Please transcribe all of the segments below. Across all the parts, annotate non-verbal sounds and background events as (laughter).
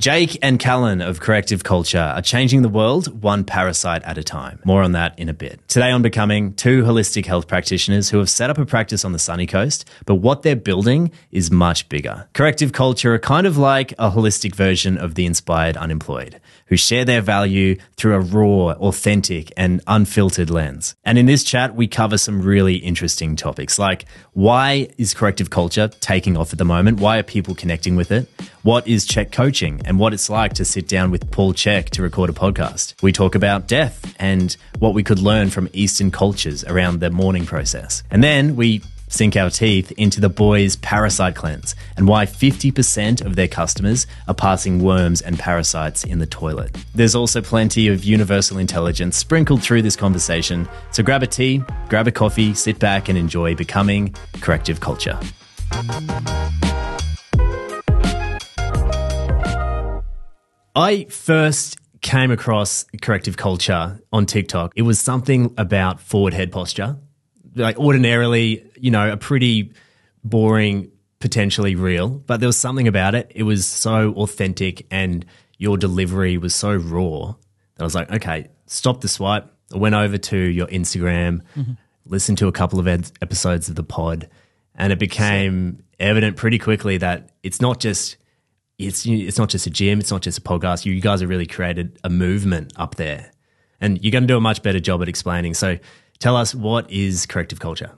Jake and Callan of Corrective Culture are changing the world one parasite at a time. More on that in a bit. Today on Becoming, two holistic health practitioners who have set up a practice on the sunny coast, but what they're building is much bigger. Corrective Culture are kind of like a holistic version of the inspired unemployed, who share their value through a raw, authentic, and unfiltered lens. And in this chat, we cover some really interesting topics like why is corrective culture taking off at the moment? Why are people connecting with it? What is Chek coaching and what it's like to sit down with Paul Chek to record a podcast? We talk about death and what we could learn from Eastern cultures around the mourning process. And then we sink our teeth into the boys' parasite cleanse and why 50% of their customers are passing worms and parasites in the toilet. There's also plenty of universal intelligence sprinkled through this conversation, so grab a tea, grab a coffee, sit back and enjoy becoming corrective culture. I first came across corrective culture on TikTok. It was something about forward head posture. Like ordinarily, you know, a pretty boring, potentially real, but there was something about it. It was so authentic and your delivery was so raw that I was like, okay, stop the swipe. I went over to your Instagram, mm-hmm. listened to a couple of ed- episodes of the pod, and it became evident pretty quickly that it's not just it's it's not just a gym, it's not just a podcast. You, guys have really created a movement up there, and you're going to do a much better job at explaining. So, tell us what is corrective culture.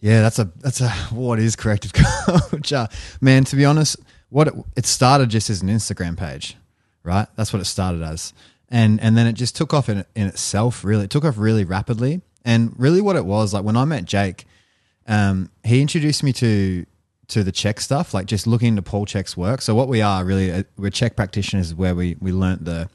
Yeah, that's a that's a what is corrective (laughs) culture, man. To be honest, what it, it started just as an Instagram page, right? That's what it started as, and and then it just took off in in itself. Really, it took off really rapidly, and really what it was like when I met Jake, um, he introduced me to to the CHEK stuff, like just looking into Paul Chek's work. So what we are really, uh, we're CHEK practitioners where we we learnt the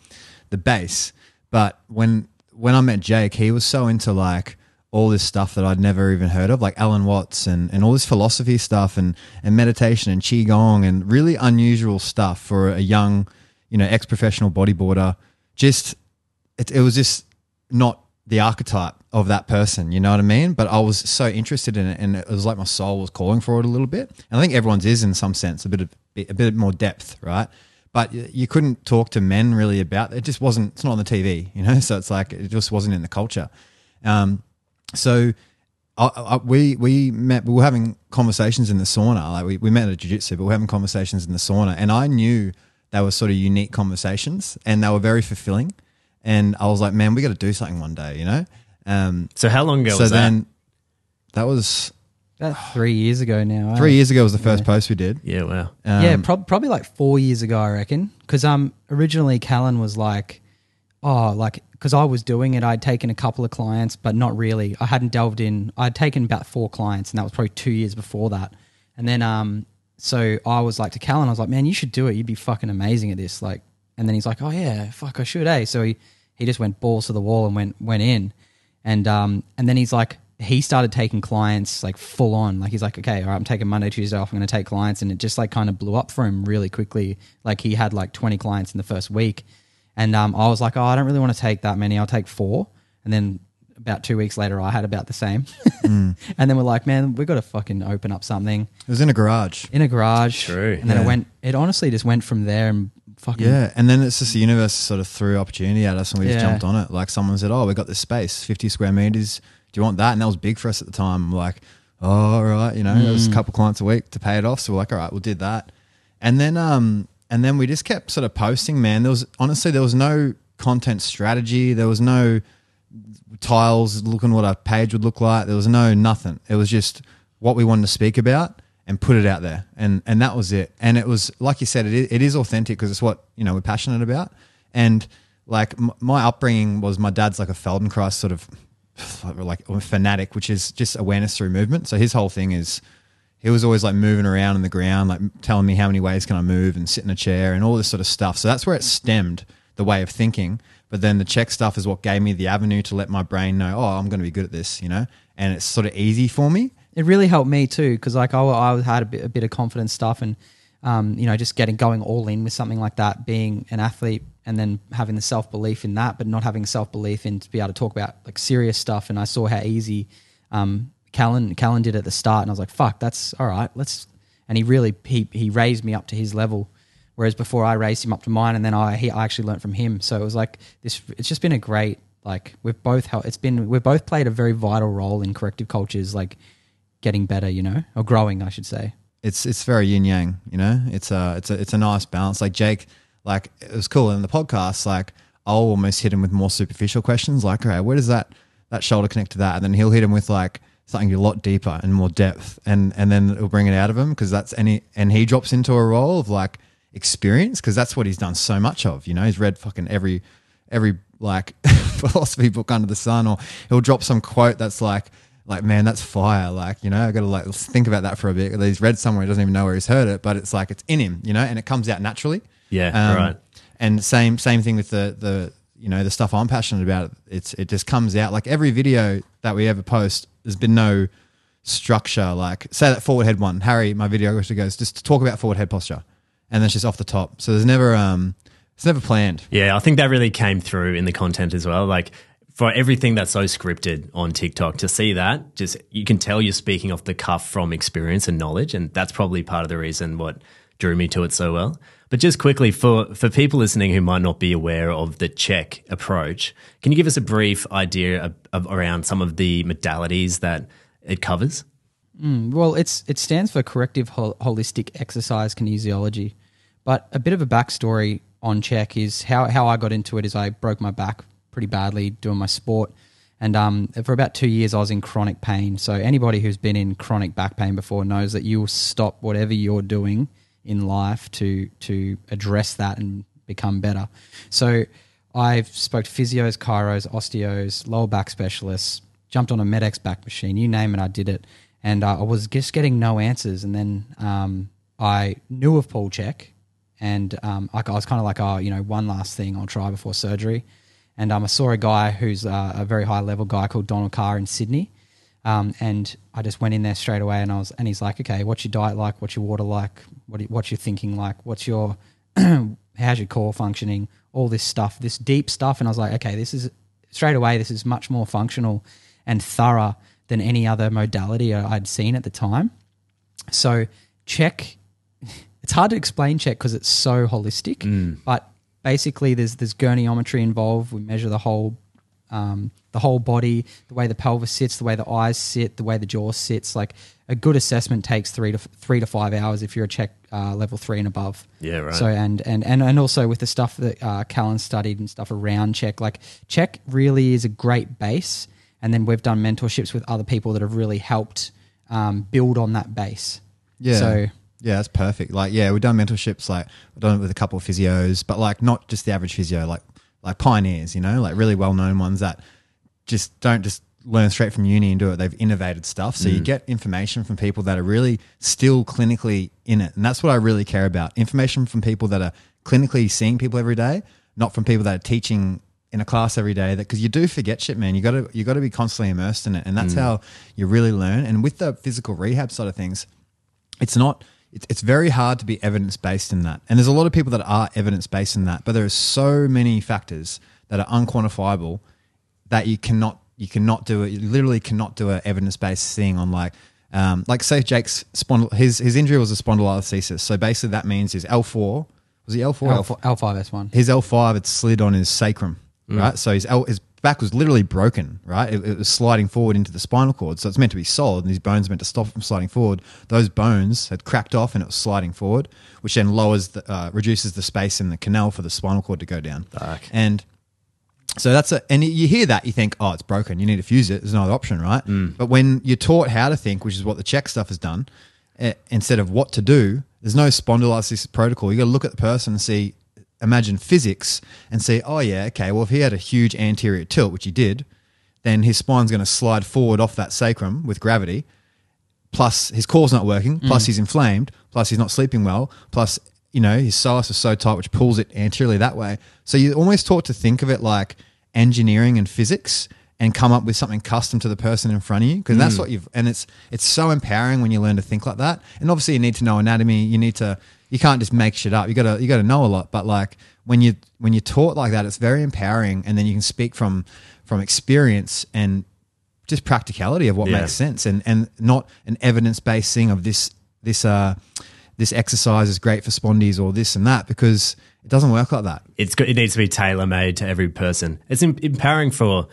the base. But when when I met Jake, he was so into like all this stuff that I'd never even heard of, like Alan Watts and, and all this philosophy stuff and, and meditation and Qigong and really unusual stuff for a young, you know, ex professional bodyboarder. Just, it, it was just not the archetype of that person. You know what I mean? But I was so interested in it, and it was like my soul was calling for it a little bit. And I think everyone's is in some sense a bit of a bit more depth, right? But you couldn't talk to men really about it. Just wasn't. It's not on the TV, you know. (laughs) So it's like it just wasn't in the culture. Um, so I, I, we we met. We were having conversations in the sauna. Like we, we met at a jiu-jitsu, but we we're having conversations in the sauna, and I knew they were sort of unique conversations, and they were very fulfilling. And I was like, man, we got to do something one day, you know. Um, so how long ago was that? so was then, that? That was about three years ago now. Three years ago was the first yeah. post we did. Yeah, wow. Um, yeah, probably like four years ago, I reckon. Because um, originally Callan was like, oh, like because I was doing it, I'd taken a couple of clients, but not really. I hadn't delved in. I'd taken about four clients, and that was probably two years before that. And then um, so I was like to Callan, I was like, man, you should do it. You'd be fucking amazing at this. Like, and then he's like, oh yeah, fuck, I should, eh? So he he just went balls to the wall and went went in, and um and then he's like he started taking clients like full on. Like he's like, okay, all right, I'm taking Monday, Tuesday off. I'm going to take clients, and it just like kind of blew up for him really quickly. Like he had like 20 clients in the first week, and um, I was like, oh, I don't really want to take that many. I'll take four, and then about two weeks later, I had about the same. mm. (laughs) And then we're like, man, we've got to fucking open up something. It was in a garage. In a garage. True. And then yeah. it went, it honestly just went from there and fucking. Yeah. And then it's just the universe sort of threw opportunity at us and we yeah. just jumped on it. Like someone said, oh, we got this space, 50 square meters. Do you want that? And that was big for us at the time. We're like, oh, all right. You know, mm. there was a mm. couple clients a week to pay it off. So we're like, all right, we'll did that. And then, um, and then we just kept sort of posting, man. There was honestly, there was no content strategy. There was no, tiles looking what a page would look like. There was no nothing. It was just what we wanted to speak about and put it out there, and and that was it. And it was like you said, it is, it is authentic because it's what you know we're passionate about. And like m- my upbringing was, my dad's like a Feldenkrais sort of like fanatic, which is just awareness through movement. So his whole thing is he was always like moving around in the ground, like telling me how many ways can I move and sit in a chair and all this sort of stuff. So that's where it stemmed the way of thinking. But then the CHEK stuff is what gave me the avenue to let my brain know, oh, I'm going to be good at this, you know? And it's sort of easy for me. It really helped me too, because like I, I had a bit, a bit of confidence stuff and, um, you know, just getting going all in with something like that, being an athlete and then having the self belief in that, but not having self belief in to be able to talk about like serious stuff. And I saw how easy um, Callan, Callan did at the start. And I was like, fuck, that's all right. Let's, and he really, he, he raised me up to his level Whereas before I raised him up to mine, and then I he I actually learned from him. So it was like this. It's just been a great like we've both helped. It's been we've both played a very vital role in corrective cultures, like getting better, you know, or growing, I should say. it's it's very yin yang, you know. It's a it's a it's a nice balance. Like Jake, like it was cool in the podcast. Like I'll almost hit him with more superficial questions, like, okay, where does that that shoulder connect to that? And then he'll hit him with like something a lot deeper and more depth, and and then it'll bring it out of him because that's any and he drops into a role of like experience because that's what he's done so much of. You know, he's read fucking every every like (laughs) philosophy book under the sun, or he'll drop some quote that's like like man that's fire. Like you know i gotta like think about that for a bit. He's read somewhere he doesn't even know where he's heard it but it's like it's in him you know and it comes out naturally. Yeah, right. and same same thing with the the you know the stuff i'm passionate about. It's it just comes out. Like every video that we ever post there's been no structure. Like say that forward head one harry my videographer goes just to talk about forward head posture. And that's just off the top. So there's never um it's never planned. Yeah, I think that really came through in the content as well. Like for everything that's so scripted on TikTok, to see that, just you can tell you're speaking off the cuff from experience and knowledge, and that's probably part of the reason what drew me to it so well. But just quickly for for people listening who might not be aware of the CHEK approach, can you give us a brief idea of, of around some of the modalities that it covers? Mm, well, it's it stands for corrective hol- holistic exercise kinesiology. But a bit of a backstory on CHEK is how how I got into it is I broke my back pretty badly doing my sport, and um, for about two years I was in chronic pain. So anybody who's been in chronic back pain before knows that you will stop whatever you're doing in life to to address that and become better. So I've spoke to physios, chiros, osteos, lower back specialists, jumped on a MedX back machine, you name it, I did it, and uh, I was just getting no answers. And then um, I knew of Paul Chek, and um, I, I was kind of like, oh, you know, one last thing I'll try before surgery. And um, I saw a guy who's uh, a very high level guy called Donald Carr in Sydney. Um, and I just went in there straight away, and I was, and he's like, "Okay, what's your diet like? What's your water like? What, what's your thinking like? What's your, (clears throat) how's your core functioning? All this stuff, this deep stuff." And I was like, "Okay, this is straight away. This is much more functional and thorough than any other modality I'd seen at the time." So CHEK. (laughs) It's hard to explain CHEK because it's so holistic, but basically there's there's goniometry involved. We measure the whole um, the whole body, the way the pelvis sits, the way the eyes sit, the way the jaw sits. Like a good assessment takes three to three to five hours if you're a CHEK uh, level three and above. Yeah, right. So and and and and also with the stuff that uh, Callan studied and stuff around CHEK, like CHEK really is a great base. And then we've done mentorships with other people that have really helped um, build on that base. Yeah. So yeah, that's perfect. Like, yeah, we've done mentorships, like we've done it with a couple of physios, but like not just the average physio, like like pioneers, you know, like really well known ones that just don't just learn straight from uni and do it. They've innovated stuff. So you mm. get information from people that are really still clinically in it. And that's what I really care about. Information from people that are clinically seeing people every day, not from people that are teaching in a class every day that because you do forget shit man you got to you got to be constantly immersed in it and that's mm. how you really learn and with the physical rehab side of things it's not it's, it's very hard to be evidence based in that and there's a lot of people that are evidence based in that but there are so many factors that are unquantifiable that you cannot you cannot do it you literally cannot do an evidence based thing on like um, like say Jake's spondyle his his injury was a spondylolisthesis so basically that means his L4 was he L4 L L five S one. his L5 had slid on his sacrum, right? So his L, his back was literally broken, right? It, it was sliding forward into the spinal cord. So it's meant to be solid, and these bones are meant to stop it from sliding forward. Those bones had cracked off, and it was sliding forward, which then lowers the uh, reduces the space in the canal for the spinal cord to go down. Fuck. And so that's a, and you hear that, you think, oh, it's broken. You need to fuse it. There's no other option, right? But when you're taught how to think, which is what the CHEK stuff has done, eh, instead of what to do, there's no spondylolisthesis protocol. You got to look at the person and see, imagine physics and see, oh, yeah, okay, well, if he had a huge anterior tilt, which he did, then his spine's going to slide forward off that sacrum with gravity plus his core's not working, mm. plus he's inflamed, plus he's not sleeping well, plus you know his psoas is so tight which pulls it anteriorly that way. So you're almost taught to think of it like engineering and physics and come up with something custom to the person in front of you because that's mm. what you've and it's it's so empowering when you learn to think like that. And obviously you need to know anatomy, you need to you can't just make shit up. You got to you got to know a lot, but like when you when you're taught like that it's very empowering and then you can speak from from experience and just practicality of what Yeah. makes sense and and not an evidence based thing of this this uh this exercise is great for spondies or this and that because it doesn't work like that. It's. It needs to be tailor made to every person. It's empowering for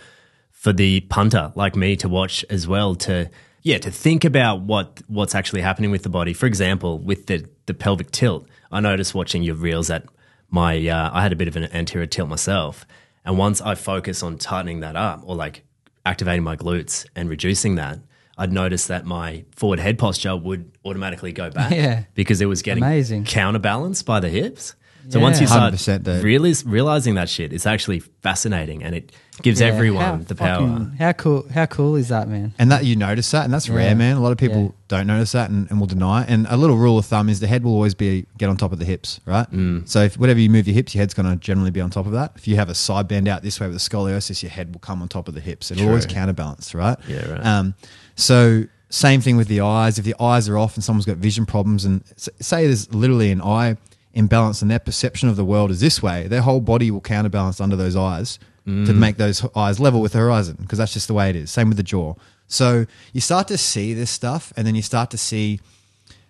for the punter like me to watch as well. To yeah, to think about what what's actually happening with the body. For example, with the the pelvic tilt, I noticed watching your reels that my uh, I had a bit of an anterior tilt myself, and once I focus on tightening that up or like activating my glutes and reducing that. I'd notice that my forward head posture would automatically go back Yeah. because it was getting Amazing. counterbalanced by the hips. So once you start dude. realize, realizing that shit, it's actually fascinating and it gives Yeah, everyone how the power. fucking- How cool! How cool is that, man? And that you notice that, and that's Yeah. rare, man. A lot of people Yeah. don't notice that and, and will deny it. And a little rule of thumb is the head will always be get on top of the hips, right? Mm. So if whatever you move your hips, your head's going to generally be on top of that. If you have a side bend out this way with a scoliosis, your head will come on top of the hips. It'll True. always counterbalance, right? Yeah, right. Um, so same thing with the eyes. If the eyes are off and someone's got vision problems, and say there's literally an eye imbalance and their perception of the world is this way, their whole body will counterbalance under those eyes to Mm. make those eyes level with the horizon because that's just the way it is. Same with the jaw. So you start to see this stuff, and then you start to see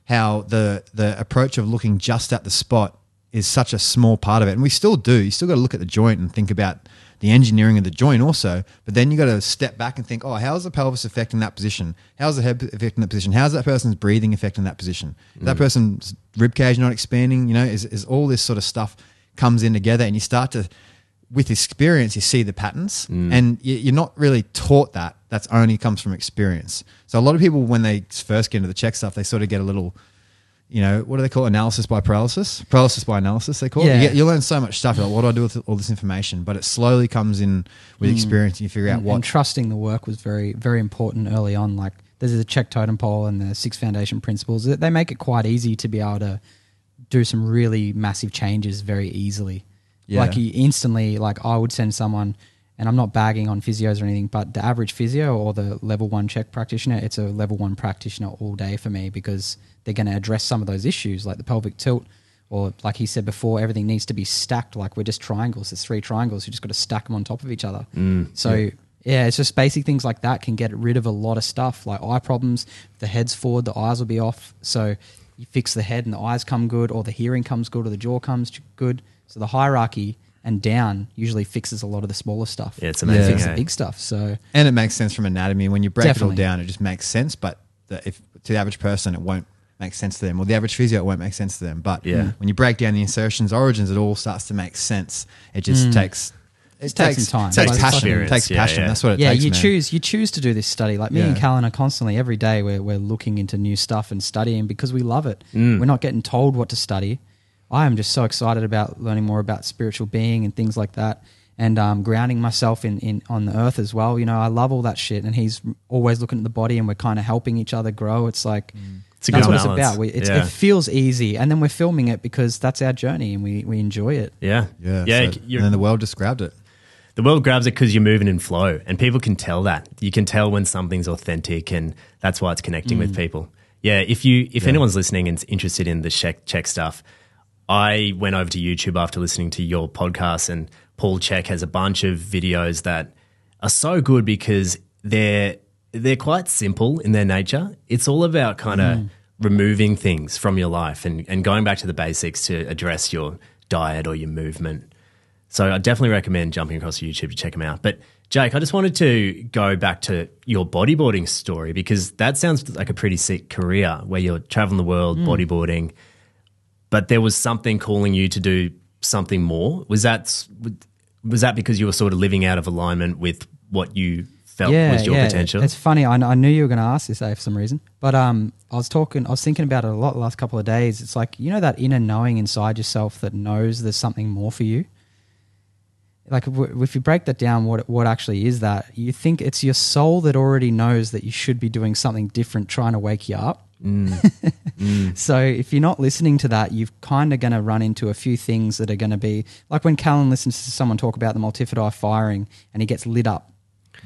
how the the approach of looking just at the spot is such a small part of it, and we still do. You still got to look at the joint and think about the engineering of the joint also. But then you got to step back and think, oh, how's the pelvis affecting that position? How's the head affecting that position? How's that person's breathing affecting that position? Is That mm. person's rib cage not expanding. You know, is is all this sort of stuff comes in together, and you start to with experience, you see the patterns, mm. and you're not really taught that. That's only comes from experience. So a lot of people, when they first get into the CHEK stuff, they sort of get a little, you know, what do they call it? analysis by paralysis? Paralysis by analysis, they call it. Yeah. You, get, you learn so much stuff. Like, what do I do with all this information? But it slowly comes in with mm. experience, and you figure out and, what. and trusting the work was very very important early on like there's a CHEK totem pole and the six foundation principles they make it quite easy to be able to do some really massive changes very easily Yeah. like you instantly like i would send someone and i'm not bagging on physios or anything but the average physio or the level one CHEK practitioner it's a level one practitioner all day for me because they're going to address some of those issues like the pelvic tilt or like he said before, everything needs to be stacked. Like we're just triangles. There's three triangles. You just got to stack them on top of each other. Mm, so yeah. it's just basic things like that can get rid of a lot of stuff, like eye problems. If the head's forward, the eyes will be off. So you fix the head and the eyes come good, or the hearing comes good, or the jaw comes good. So the hierarchy and down usually fixes a lot of the smaller stuff. Yeah, it's And amazing, Fix hey? the big stuff. So and it makes sense from anatomy. When you break it all down, it just makes sense. But the, if to the average person, it won't make sense to them, or the average physio, it won't make sense to them. But Yeah. when you break down the insertions, origins, it all starts to make sense. It just takes. It Just takes some time. Takes Takes passion. experience. Takes Yeah, passion. yeah. That's what it yeah, takes. Yeah, you man. choose you choose to do this study. Like me and Yeah. Callan are constantly every day we're we're looking into new stuff and studying because we love it. Mm. We're not getting told what to study. I am just so excited about learning more about spiritual being and things like that, and um, grounding myself in, in on the earth as well. You know, I love all that shit, and he's always looking at the body, and we're kind of helping each other grow. It's like It's that's what balance. it's about. We, it's, Yeah. It feels easy, and then we're filming it because that's our journey, and we we enjoy it. Yeah. Yeah. Yeah. so- and then the world just grabbed it. the world grabs it because you're moving in flow and people can tell that you can tell when something's authentic and that's why it's connecting Mm. with people yeah if you if anyone's listening and's interested in the CHEK CHEK stuff i went over to youtube after listening to your podcast and paul chek has a bunch of videos that are so good because they're they're quite simple in their nature it's all about kind of Mm. removing things from your life and, and going back to the basics to address your diet or your movement so I definitely recommend jumping across to YouTube to check them out. But Jake, I just wanted to go back to your bodyboarding story because that sounds like a pretty sick career where you're traveling the world bodyboarding, but there was something calling you to do something more. Was that was that because you were sort of living out of alignment with what you felt was your potential? It's funny. I, I knew you were going to ask this, eh, for some reason. But um, I was talking, I was thinking about it a lot the last couple of days. It's like, you know, that inner knowing inside yourself that knows there's something more for you. Like, w- if you break that down, what, what actually is that? You think it's your soul that already knows that you should be doing something different, trying to wake you up. Mm. (laughs) Mm. So if you're not listening to that, you're kind of going to run into a few things that are going to be like when Callan listens to someone talk about the multifidi firing and he gets lit up.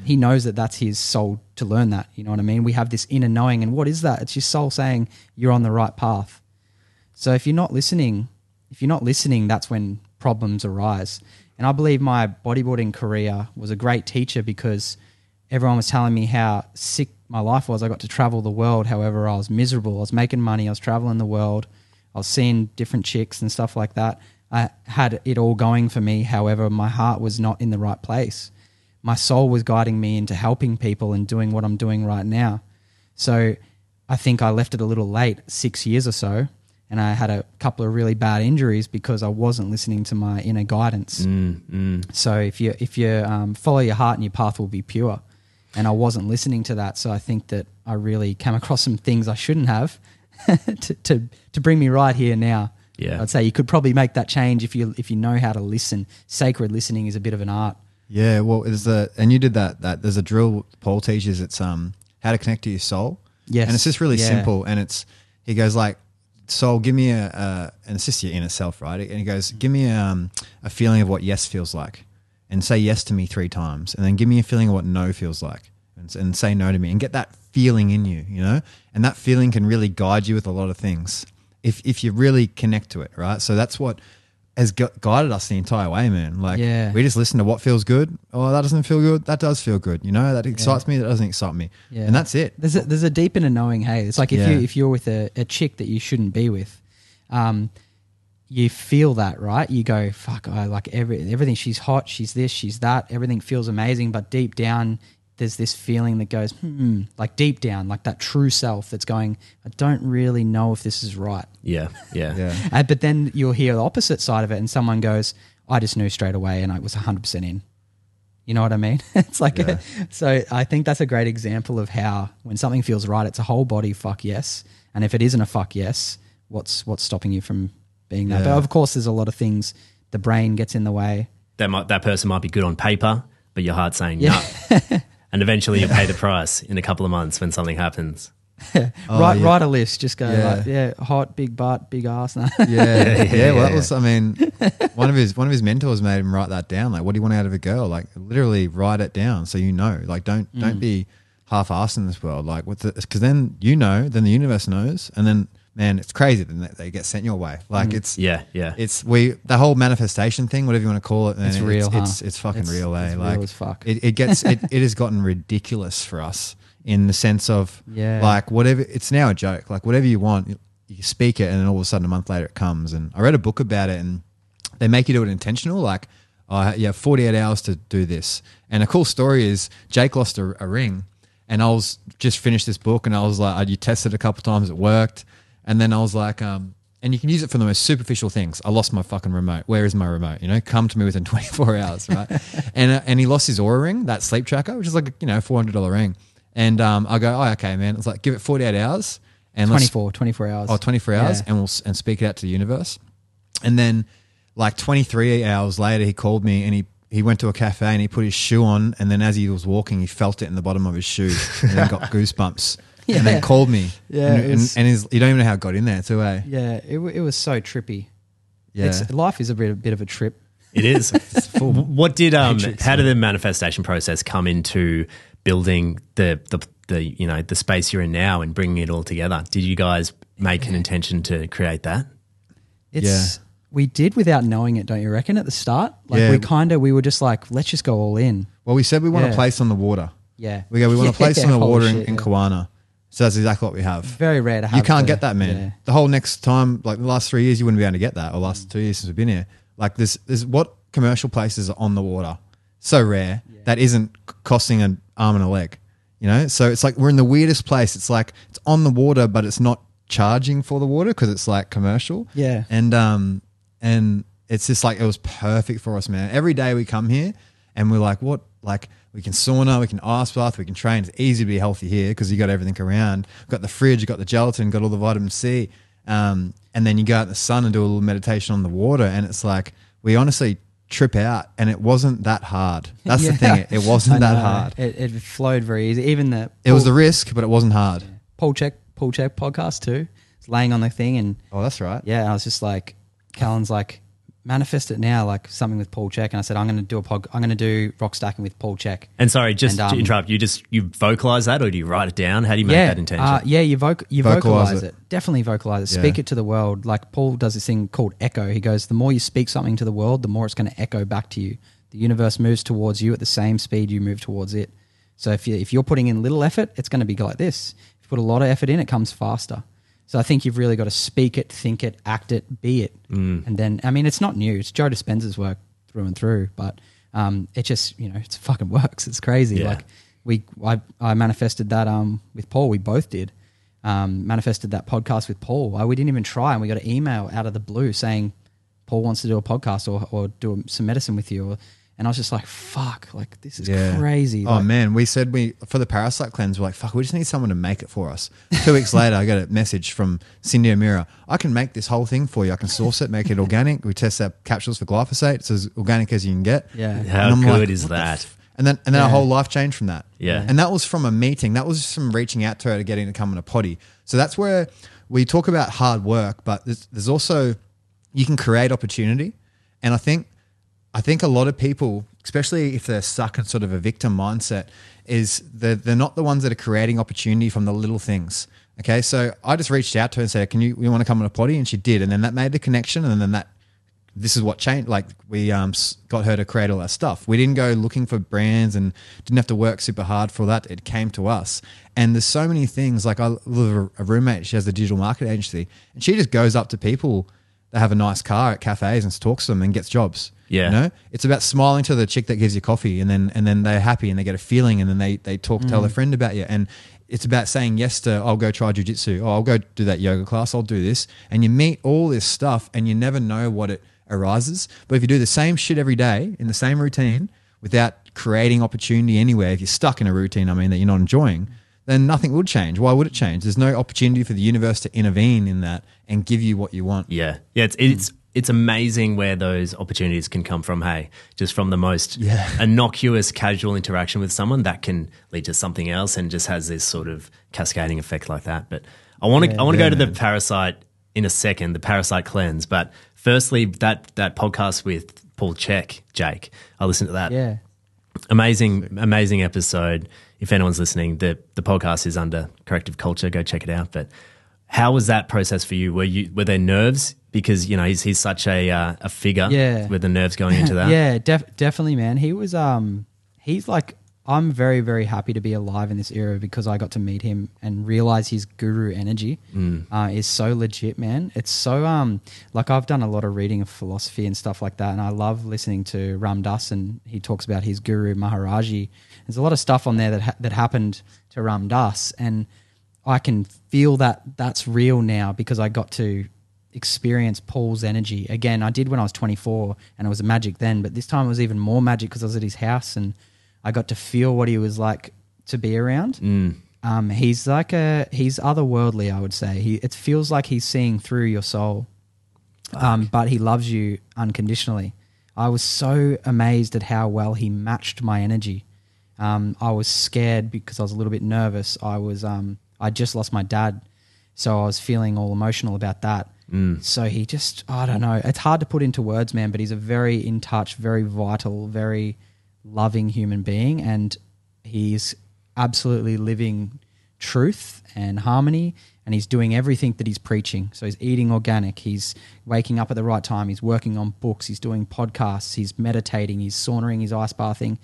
He knows that that's his soul to learn that. You know what I mean? We have this inner knowing, and what is that? It's your soul saying you're on the right path. So if you're not listening, if you're not listening, that's when problems arise. And I believe my bodyboarding career was a great teacher because everyone was telling me how sick my life was. I got to travel the world. However, I was miserable. I was making money. I was traveling the world. I was seeing different chicks and stuff like that. I had it all going for me. However, my heart was not in the right place. My soul was guiding me into helping people and doing what I'm doing right now. So I think I left it a little late, six years or so, and I had a couple of really bad injuries because I wasn't listening to my inner guidance. So if you if you um, follow your heart and your path will be pure, and I wasn't listening to that, so I think that I really came across some things I shouldn't have (laughs) to, to to bring me right here now. Yeah. I'd say you could probably make that change if you if you know how to listen. Sacred listening is a bit of an art. Yeah, well, there's a and you did that. That there's a drill Paul teaches. It's um how to connect to your soul. Yes, and it's just really yeah. simple. And it's he goes like, soul, give me a, a and it's just your inner self, right? And he goes, give me um a feeling of what yes feels like, and say yes to me three times, and then give me a feeling of what no feels like, and, and say no to me, and get that feeling in you, you know, and that feeling can really guide you with a lot of things if if you really connect to it, right? So that's what has gu- guided us the entire way, man. Like, Yeah. we just listen to what feels good. Oh, that doesn't feel good. That does feel good. You know, that excites me. That doesn't excite me. Yeah. And that's it. There's a, there's a deep inner knowing. Hey, it's like if Yeah. you if you're with a, a chick that you shouldn't be with, um, you feel that right. You go fuck. I like every everything. She's hot. She's this. She's that. Everything feels amazing. But deep down, there's this feeling that goes hmm. Like deep down, like that true self that's going. I don't really know if this is right. Yeah, yeah, Yeah. Uh, but then you'll hear the opposite side of it, and someone goes, "I just knew straight away, and I was 100 percent in." You know what I mean? (laughs) it's like, Yeah. (laughs) so I think that's a great example of how when something feels right, it's a whole body fuck yes, and if it isn't a fuck yes, what's what's stopping you from being that? But of course, there's a lot of things. The brain gets in the way. That might that person might be good on paper, but your heart's saying Yeah. no. (laughs) and eventually you pay the price in a couple of months when something happens. (laughs) write Oh, yeah. write a list. Just go Yeah. like, yeah, hot, big butt, big ass. No. (laughs) Yeah, yeah, yeah, Well, that was. I mean, one of his one of his mentors made him write that down. Like, what do you want out of a girl? Like, literally write it down so you know. Like, don't Mm. don't be half assed in this world. Like, with because then you know, then the universe knows, and then man, it's crazy. Then they, get sent your way. Like, it's Yeah, yeah. It's we the whole manifestation thing, whatever you want to call it. man, It's real, It's huh? it's, it's fucking It's- real, eh? real like fuck. It, it gets it, (laughs) it has gotten ridiculous for us in the sense of Yeah. like whatever. It's now a joke. Like whatever you want, you, speak it, and then all of a sudden a month later it comes. And I read a book about it, and they make you do it intentional. Like, oh, you have forty eight hours to do this. And a cool story is Jake lost a, a ring, and I was just finished this book, and I was like, I you tested it a couple times, it worked. And then I was like, um, and you can use it for the most superficial things. I lost my fucking remote. Where is my remote? You know, come to me within (laughs) 24 hours, right? (laughs) and uh, and he lost his Oura ring, that sleep tracker, which is like a, you know four hundred dollar ring. And um, I go, oh, okay, man. It's like give it 48 hours and let's- 24, 24 hours. Oh, 24 hours, Yeah. and we'll and speak it out to the universe. And then, like 23 hours later, he called me and he he went to a cafe and he put his shoe on, and then as he was walking, he felt it in the bottom of his shoe, and then got (laughs) goosebumps, (laughs) and Yeah. then called me. Yeah, and, it and, was- and his, you don't even know how it got in there too, eh? Yeah, it, it was so trippy. Yeah. It's, life is a bit, a bit of a trip. It is. (laughs) what did um? how did the manifestation process come into building the the the you know the space you're in now and bringing it all together? Did you guys make an intention to create that? It's we did without knowing it, don't you reckon? At the start, like Yeah. we kind of we were just like, let's just go all in. Well, we said we want Yeah. a place on the water. Yeah, We go, we want (laughs) Yeah, a place on the water in, shit, in yeah. Kawana. So that's exactly what we have. Very rare to have. you can't the- get that, man. yeah. The whole next time, like the last three years, you wouldn't be able to get that. Or last two years since we've been here, like this, there's what commercial places are on the water. So rare that isn't costing an arm and a leg. You know, so it's like we're in the weirdest place. It's like it's on the water, but it's not charging for the water because it's like commercial. Yeah. and um, and it's just like it was perfect for us, man. Every day we come here and we're like, what? Like we can sauna, we can ice bath, we can train. It's easy to be healthy here because you got everything around. Got the fridge, got the gelatin, got all the vitamin C. Um, and then you go out in the sun and do a little meditation on the water, and it's like we honestly trip out, and it wasn't that hard. (laughs) That's the thing; it, it wasn't (laughs) that hard. It, it flowed very easy. Even the It was the risk, but it wasn't hard. Paul Chek Paul Chek podcast too. It's laying on the thing and Oh, that's right. yeah, I was just like, Callan's like, manifest it now, like something with Paul Chek, and I said, I'm going to do a pod, I'm going to do rock stacking with Paul Chek. And sorry, just And, to um, interrupt, you just you vocalize that, or do you write it down? How do you make yeah, that intention? Uh, yeah, you voc- you Vocalize vocalize, it. it. Definitely vocalize it. Yeah. Speak it to the world. Like Paul does this thing called echo. He goes, the more you speak something to the world, the more it's going to echo back to you. The universe moves towards you at the same speed you move towards it. So if you if you're putting in little effort, it's going to be like this. If you put a lot of effort in, it comes faster. So I think you've really got to speak it, think it, act it, be it, Mm. and then I mean it's not new. It's Joe Dispenza's work through and through, but um, it just you know it fucking works. It's crazy. Yeah. Like we I, I manifested that um with Paul. We both did. Um, manifested that podcast with Paul. I, we didn't even try, and we got an email out of the blue saying Paul wants to do a podcast or or do some medicine with you. Or, and I was just like, fuck, like this is crazy. Oh Like, man, we said we for the parasite cleanse. We're like, fuck, we just need someone to make it for us. Two weeks later, I got a message from Cyndi O'Meara. I can make this whole thing for you. I can source it, make it organic. We test our capsules for glyphosate. It's as organic as you can get. Yeah. How And good like, is what the that? f- And then and then our whole life changed from that. Yeah. And that was from a meeting. That was from reaching out to her to getting to come on a potty. So that's where we talk about hard work, but there's, there's also you can create opportunity. And I think I think a lot of people, especially if they're stuck in sort of a victim mindset, is they're, they're not the ones that are creating opportunity from the little things. Okay, so I just reached out to her and said, "Can you? You want to come on a potty?" And she did, and then that made the connection, and then that this is what changed. Like we um, got her to create all that stuff. We didn't go looking for brands and didn't have to work super hard for that. It came to us. And there's so many things. Like I live a roommate. She has a digital marketing agency, and she just goes up to people that have a nice car at cafes and talks to them and gets jobs. Yeah. you know, it's about smiling to the chick that gives you coffee, and then and then they're happy and they get a feeling, and then they they talk, tell their mm. friend about you, and it's about saying yes to I'll go try jujitsu, oh I'll go do that yoga class, I'll do this, and you meet all this stuff, and you never know what it arises. But if you do the same shit every day in the same routine without creating opportunity anywhere, if you're stuck in a routine, I mean that you're not enjoying, then nothing would change. Why would it change? There's no opportunity for the universe to intervene in that and give you what you want. Yeah, yeah. It's it's it's amazing where those opportunities can come from. Hey, just from the most Yeah. innocuous, casual interaction with someone that can lead to something else, and just has this sort of cascading effect like that. But I want to I want to Yeah, go to the parasite in a second, the parasite cleanse. But firstly, that that podcast with Paul Chek, Jake, I listened to that yeah. amazing amazing episode if anyone's listening the the podcast is under corrective culture go check it out but how was that process for you were you were there nerves because you know he's he's such a uh, a figure Yeah. with the nerves going into (laughs) that yeah, def- definitely, man. He was um he's like I'm very very happy to be alive in this era because I got to meet him and realize his guru energy uh, is so legit, man. It's so um like I've done a lot of reading of philosophy and stuff like that, and I love listening to Ram Dass and he talks about his guru Maharaji. There's a lot of stuff on there that ha- that happened to Ram Dass, and I can feel that that's real now because I got to experience Paul's energy again. I did when I was 24, and it was magic then, but this time it was even more magic because I was at his house and I got to feel what he was like to be around. Um, he's like a he's otherworldly, I would say. He it feels like he's seeing through your soul, um, but he loves you unconditionally. I was so amazed at how well he matched my energy. Um, I was scared because I was a little bit nervous. I was um, I just lost my dad, so I was feeling all emotional about that. Mm. So he just I don't know. It's hard to put into words, man. But he's a very in touch, very vital, very loving human being, and he's absolutely living truth and harmony and he's doing everything that he's preaching so he's eating organic he's waking up at the right time he's working on books he's doing podcasts he's meditating he's sauntering he's ice bathing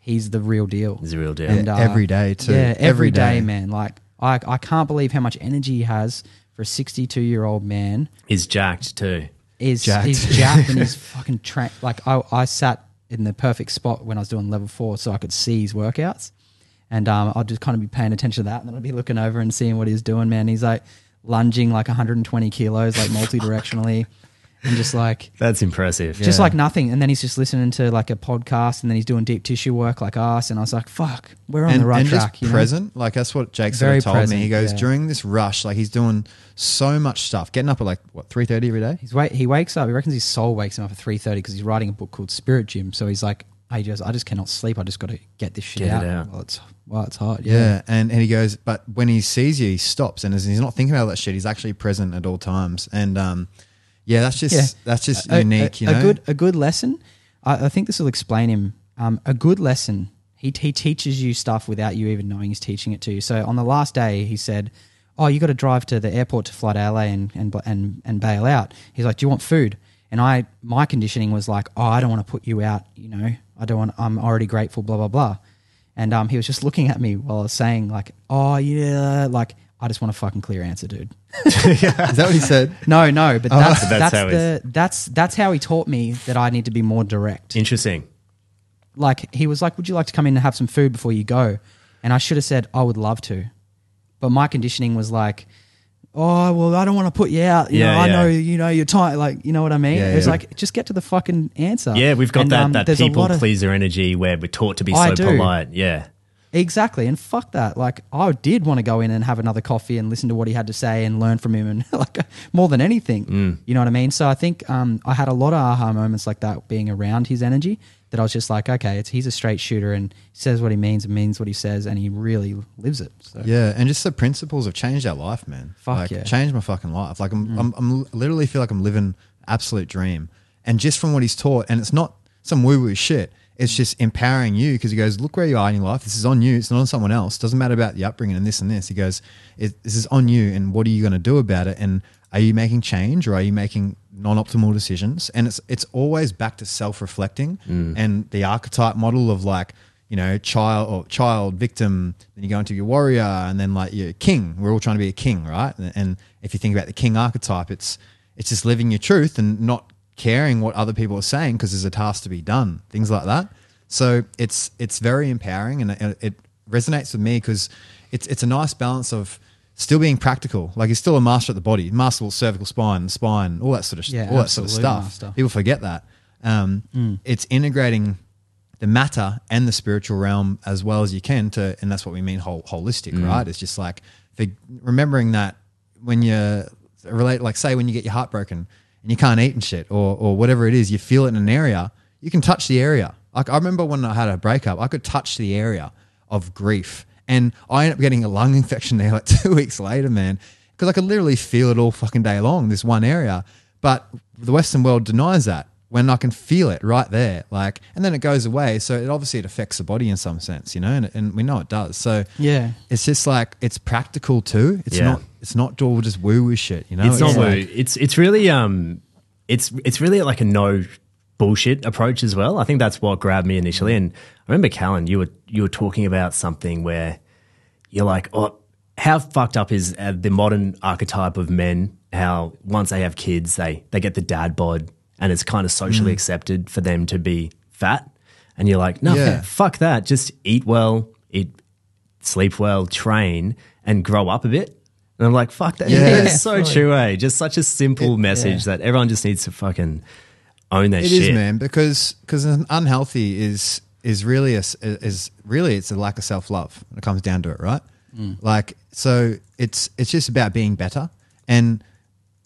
he's the real deal He's the real deal. And- uh, every day too. yeah every Every day, day. man like I, I can't believe how much energy he has for a 62 year old man he's jacked too. is Jacked. he's jacked and he's (laughs) fucking tra- like I, I sat in the perfect spot when I was doing level four so I could see his workouts. And um, I'd just kind of be paying attention to that and then I'd be looking over and seeing what he's doing man. He's like lunging like 120 kilos like multi-directionally and just like (laughs) that's impressive just Yeah. like nothing and then he's just listening to like a podcast and then he's doing deep tissue work like us and I was like fuck we're on and, the right and track you know? present. Like that's what Jake sort of told present, me. He goes yeah. during this rush, like he's doing so much stuff, getting up at like what three thirty every day. He's wait. He wakes up. He reckons his soul wakes him up at three thirty because he's writing a book called Spirit Gym. So he's like, I just, I just cannot sleep. I just got to get this shit Get out. it out. Well, it's, well, it's hard. Yeah. Yeah. and and he goes, but when he sees you, he stops and he's not thinking about that shit. He's actually present at all times. And um, yeah, that's just Yeah. that's just A- unique. A, you know, a good, a good lesson. I, I think this will explain him. Um, a good lesson. He he teaches you stuff without you even knowing he's teaching it to you. So on the last day, he said, "Oh, you got to drive to the airport to fly to LA and and and and bail out." He's like, "Do you want food?" And I, my conditioning was like, "Oh, I don't want to put you out. You know, I don't want. I'm already grateful. Blah blah blah." And um, he was just looking at me while I was saying like, "Oh yeah," like I just want a fucking clear answer, dude. (laughs) Is that what he said? No, no, but that's (laughs) That's that's, how the that's that's how he taught me that I need to be more direct. Interesting. Like he was like, "Would you like to come in and have some food before you go?" And I should have said, "I would love to," but my conditioning was like, "Oh, well, I don't want to put you out. You Yeah, know, I yeah. know, you know, you're tired. Like, you know what I mean?" Yeah, it was yeah. like, just get to the fucking answer. Yeah, we've got And, that, um, that there's a people lot of- pleaser energy where we're taught to be I so do. polite. Yeah. Exactly, and fuck that. Like, I did want to go in and have another coffee and listen to what he had to say and learn from him, and (laughs) like more than anything, Mm. you know what I mean. So I think um, I had a lot of aha moments like that, being around his energy. That I was just like, okay, it's he's a straight shooter and says what he means and means what he says, and he really lives it. So. Yeah, and just the principles have changed our life, man. Fuck like, yeah. Mm. changed my fucking life. Like I'm, I'm, I'm literally feel like I'm living absolute dream, and just from what he's taught, and it's not some woo woo shit. It's just empowering you because he goes, look where you are in your life. This is on you. It's not on someone else. Doesn't matter about the upbringing and this and this. He goes, it, this is on you, and what are you going to do about it? And are you making change or are you making non-optimal decisions? And it's it's always back to self-reflecting mm. and the archetype model of like you know, child or child victim, then you go into your warrior and then like your king. We're all trying to be a king, right? And, and if you think about the king archetype, it's it's just living your truth and not caring what other people are saying because there's a task to be done, things like that. So it's it's very empowering and it, it resonates with me because it's it's a nice balance of still being practical. Like he's still a master at the body, master of cervical spine, spine, all that sort of Yeah, all that sort of stuff. master. People forget that. Um, It's integrating the matter and the spiritual realm as well as you can to, and that's what we mean whole, holistic, right? It's just like remembering that when you relate, like say when you get your heart broken and you can't eat and shit, or or whatever it is, you feel it in an area, you can touch the area. Like I remember when I had a breakup, I could touch the area of grief, and I ended up getting a lung (laughs) infection there like (laughs) two weeks later, man, because I could literally feel it all fucking day long, this one area. But the Western world denies that when I can feel it right there, like, and then it goes away. So it obviously it affects the body in some sense, you know, and, and we know it does. So Yeah. it's just like it's practical too. It's Yeah. not. It's not all just woo woo shit, you know. It's not like- woo. It's it's really um it's it's really like a no bullshit approach as well. I think that's what grabbed me initially. And I remember Callan, you were you were talking about something where you're like, oh, how fucked up is uh, the modern archetype of men? How once they have kids, they they get the dad bod, and it's kind of socially Mm. accepted for them to be fat. And you're like, no, Yeah. fuck that. Just eat well, eat, sleep well, train, and grow up a bit. And I'm like, fuck that. Yeah. (laughs) it's so true, eh? Just such a simple message that everyone just needs to fucking own their It shit. is, man, because because unhealthy is is really a s- is really it's a lack of self love when it comes down to it, right? Like so, it's it's just about being better, and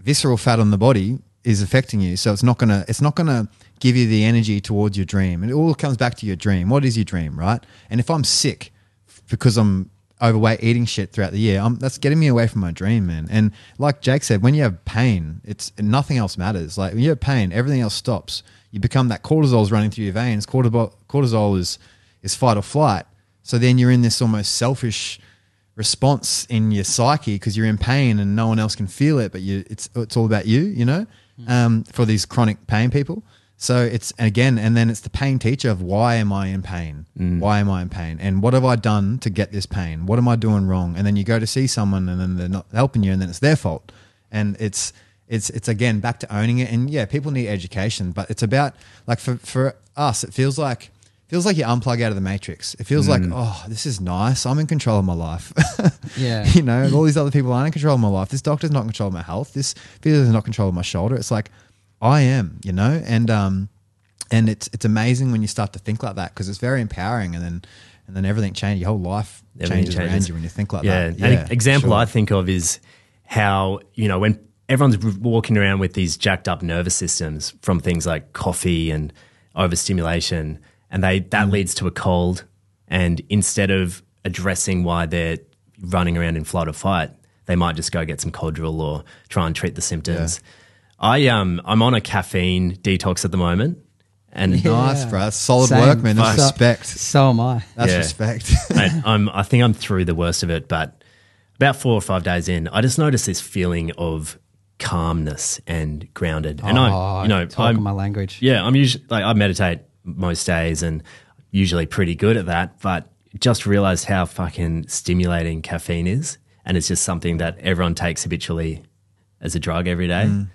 visceral fat on the body is affecting you. So it's not gonna it's not gonna give you the energy towards your dream. And it all comes back to your dream. What is your dream, right? And if I'm sick because I'm overweight eating shit throughout the year, I'm, that's getting me away from my dream, man. And like Jake said, when you have pain, it's nothing else matters. Like when you have pain, everything else stops. You become that cortisol's running through your veins. Cortisol, cortisol is is fight or flight. So then you're in this almost selfish response in your psyche because you're in pain and no one else can feel it, but you it's it's all about you, you know, um, for these chronic pain people. So it's again, and then it's the pain teacher of why am I in pain? Why am I in pain? And what have I done to get this pain? What am I doing wrong? And then you go to see someone, and then they're not helping you, and then it's their fault. And it's it's it's again back to owning it. And yeah, people need education, but it's about like for for us, it feels like feels like you unplug out of the matrix. It feels like oh, this is nice. I'm in control of my life. (laughs) Yeah. you know, all these other people aren't in control of my life. This doctor's not in control of my health. This physio is not in control of my shoulder. It's like I am, you know, and um, and it's it's amazing when you start to think like that because it's very empowering, and then and then everything changes. Your whole life Everything changes, around you when you think like yeah. that. Yeah. An example sure. I think of is how, you know, when everyone's walking around with these jacked up nervous systems from things like coffee and overstimulation, and they Mm. that leads to a cold. And instead of addressing why they're running around in flight or fight, they might just go get some Codral or try and treat the symptoms. I um I'm on a caffeine detox at the moment. And nice, bro. That's solid Same. work, man. That's So- respect. So am I. That's Yeah. respect. (laughs) Mate, (laughs) I'm, I think I'm through the worst of it, but about four or five days in, I just noticed this feeling of calmness and grounded. And I, Oh, you know, talking I'm, my language. yeah, I'm usually like I meditate most days and usually pretty good at that, but just realized how fucking stimulating caffeine is. and it's just something that everyone takes habitually as a drug every day. Mm.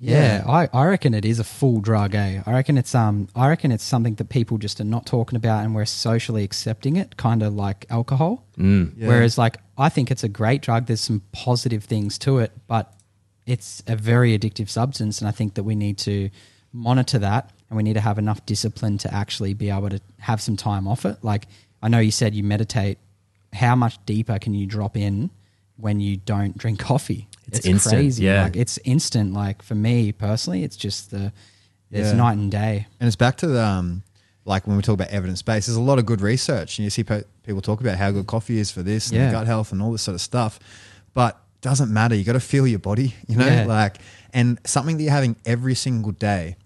Yeah, I, I reckon it is a full drug, eh? I reckon it's um I reckon it's something that people just are not talking about and we're socially accepting it, kind of like alcohol. Mm. Yeah. Whereas like I think it's a great drug. There's some positive things to it, but it's a very addictive substance and I think that we need to monitor that and we need to have enough discipline to actually be able to have some time off it. Like I know you said you meditate. How much deeper can you drop in when you don't drink coffee? It's instant, crazy. yeah. Like it's instant. Like for me personally, it's just the it's Yeah. night and day. And it's back to the, um, like when we talk about evidence based, there's a lot of good research, and you see pe- people talk about how good coffee is for this and Yeah. gut health and all this sort of stuff. But doesn't matter. You got to feel your body, you know, Yeah. like, and something that you're having every single day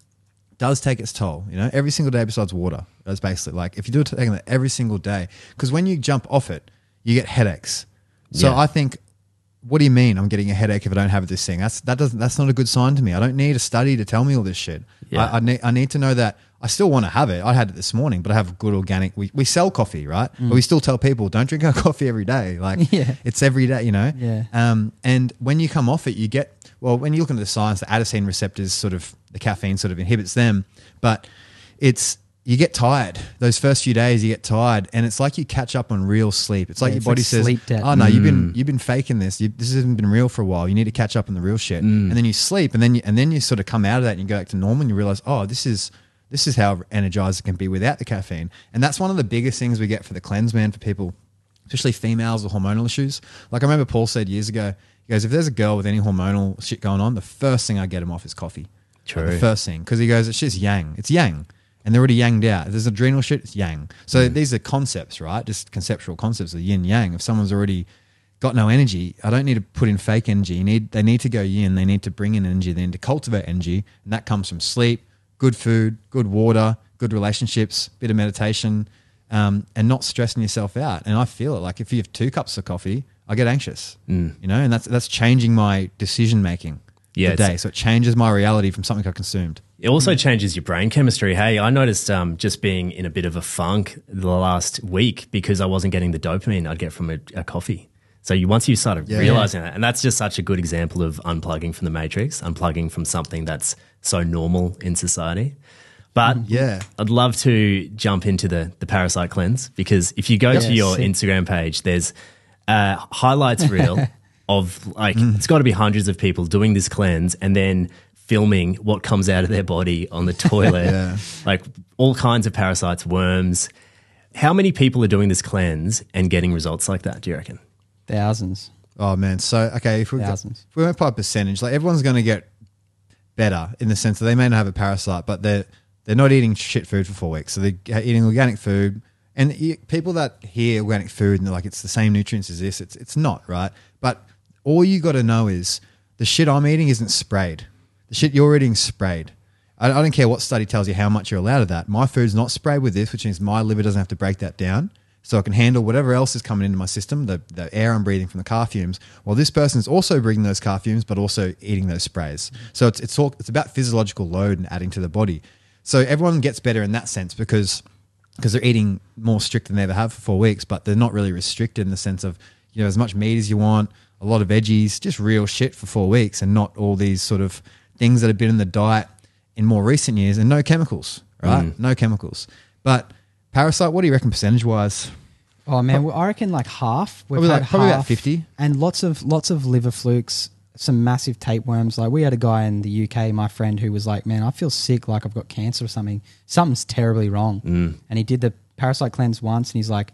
does take its toll. You know, every single day besides water. That's basically like if you do it taking that every single day, because when you jump off it, you get headaches. So Yeah. I think. What do you mean? I'm getting a headache if I don't have this thing. That's that doesn't. That's not a good sign to me. I don't need a study to tell me all this shit. Yeah. I, I need. I need to know that I still want to have it. I had it this morning, but I have good organic. We, we sell coffee, right? But we still tell people don't drink our (laughs) coffee every day. Like Mm. (laughs) Yeah. it's every day, you know. Yeah. Um, and when you come off it, you get well. When you look into the science, the adenosine receptors sort of the caffeine sort of inhibits them, but it's you get tired. Those first few days, you get tired, and it's like you catch up on real sleep. It's like Yeah, your it's body like says, sleep debt. "Oh no, you've Mm. been you've been faking this. You, this hasn't been real for a while. You need to catch up on the real shit." Mm. And then you sleep, and then you, and then you sort of come out of that and you go back to normal, and you realize, "Oh, this is." This is how energized it can be without the caffeine. And that's one of the biggest things we get for the cleanse, man, for people especially females with hormonal issues. Like I remember Paul said years ago, he goes, if there's a girl with any hormonal shit going on, the first thing I get him off is coffee. Like, the first thing. Because he goes, it's just yang. It's yang. And they're already yanged out. If there's adrenal shit, it's yang. So these are concepts, right? Just conceptual concepts of yin yang. If someone's already got no energy, I don't need to put in fake energy. You need they need to go yin. They need to bring in energy. They need to cultivate energy. And that comes from sleep, good food, good water, good relationships, bit of meditation, um, and not stressing yourself out. And I feel it. Like if you have two cups of coffee, I get anxious. Mm. You know, and that's that's changing my decision making Yeah, day. So it changes my reality from something I consumed. It also changes your brain chemistry. Hey, I noticed um, just being in a bit of a funk the last week because I wasn't getting the dopamine I'd get from a, a coffee. So you once you started Yeah. realizing that, and that's just such a good example of unplugging from the matrix, unplugging from something that's so normal in society. But Yeah. I'd love to jump into the the parasite cleanse because if you go to your sick. Instagram page, there's a highlights reel (laughs) of like it's got to be hundreds of people doing this cleanse and then filming what comes out of their body on the toilet, (laughs) Yeah. like all kinds of parasites, worms. How many people are doing this cleanse and getting results like that? Do you reckon? Thousands. Oh man, so okay, if we Thousands. if we went by percentage, like everyone's going to get better in the sense that they may not have a parasite, but they're they're not eating shit food for four weeks, so they're eating organic food. And e- people that hear organic food and they're like it's the same nutrients as this, it's it's not right. But all you got to know is the shit I'm eating isn't sprayed. The shit you're eating is sprayed. I, I don't care what study tells you how much you're allowed of that. My food's not sprayed with this, which means my liver doesn't have to break that down. So I can handle whatever else is coming into my system, the, the air I'm breathing from the car fumes, while this person's also breathing those car fumes, but also eating those sprays. So it's, it's, all, it's about physiological load and adding to the body. So everyone gets better in that sense because because they're eating more strict than they ever have for four weeks, but they're not really restricted in the sense of you know as much meat as you want, a lot of veggies, just real shit for four weeks, and not all these sort of things that have been in the diet in more recent years, and no chemicals, right? Mm. No chemicals. But parasite, what do you reckon percentage wise? Oh man, well, I reckon like half. We've Probably had like- probably about 50. and lots of lots of liver flukes, some massive tapeworms. Like we had a guy in the UK, my friend, who was like, "Man, I feel sick, like I've got cancer or something. Something's terribly wrong." Mm. And he did the parasite cleanse once, and he's like,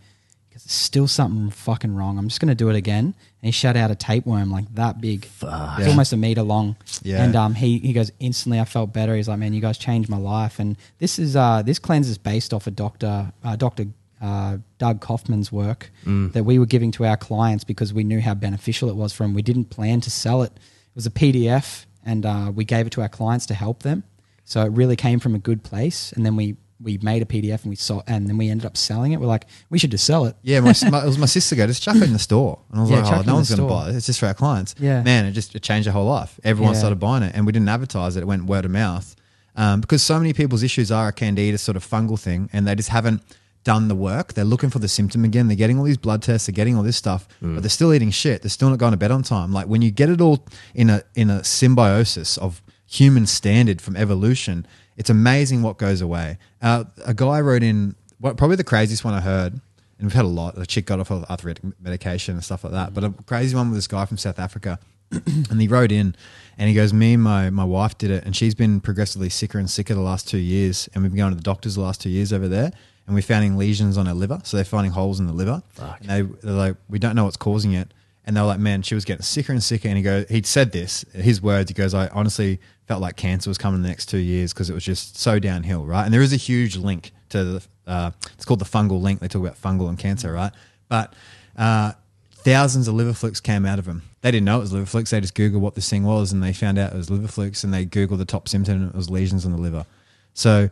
"There's still something fucking wrong. I'm just going to do it again." And he shut out a tapeworm like that big, it's Yeah. almost a meter long. Yeah. And um, he he goes instantly. I felt better. He's like, "Man, you guys changed my life." And this is uh this cleanse is based off a doctor, uh, Doctor uh, Doug Kaufman's work that we were giving to our clients because we knew how beneficial it was for them. We didn't plan to sell it. It was a PDF, and uh, we gave it to our clients to help them. So it really came from a good place. And then we we made a PDF and we saw, and then we ended up selling it. We're like, we should just sell it. Yeah, my, my, (laughs) it was my sister go, just chuck it in the store. And I was Yeah, like, oh, no one's going to buy it. It's just for our clients. Yeah. Man, it just it changed their whole life. Everyone Yeah. started buying it. And we didn't advertise it. It went word of mouth. Um, because so many people's issues are a candida sort of fungal thing and they just haven't done the work. They're looking for the symptom again. They're getting all these blood tests. They're getting all this stuff, but they're still eating shit. They're still not going to bed on time. Like when you get it all in a in a symbiosis of human standard from evolution, it's amazing what goes away. Uh, a guy wrote in what probably the craziest one I heard, and we've had a lot. A chick got off of arthritic medication and stuff like that. But a crazy one with this guy from South Africa, (clears throat) and he wrote in, and he goes, "Me and my my wife did it, and she's been progressively sicker and sicker the last two years, and we've been going to the doctors the last two years over there." And we're finding lesions on her liver, so they're finding holes in the liver. And they, they're like, we don't know what's causing it. And they were like, man, she was getting sicker and sicker. And he goes, he said this, his words. He goes, I honestly felt like cancer was coming in the next two years because it was just so downhill, right? And there is a huge link to the, uh, it's called the fungal link. They talk about fungal and cancer, right? But uh, thousands of liver flukes came out of him. They didn't know it was liver flukes. They just Googled what this thing was and they found out it was liver flukes and they Googled the top symptom and it was lesions on the liver. So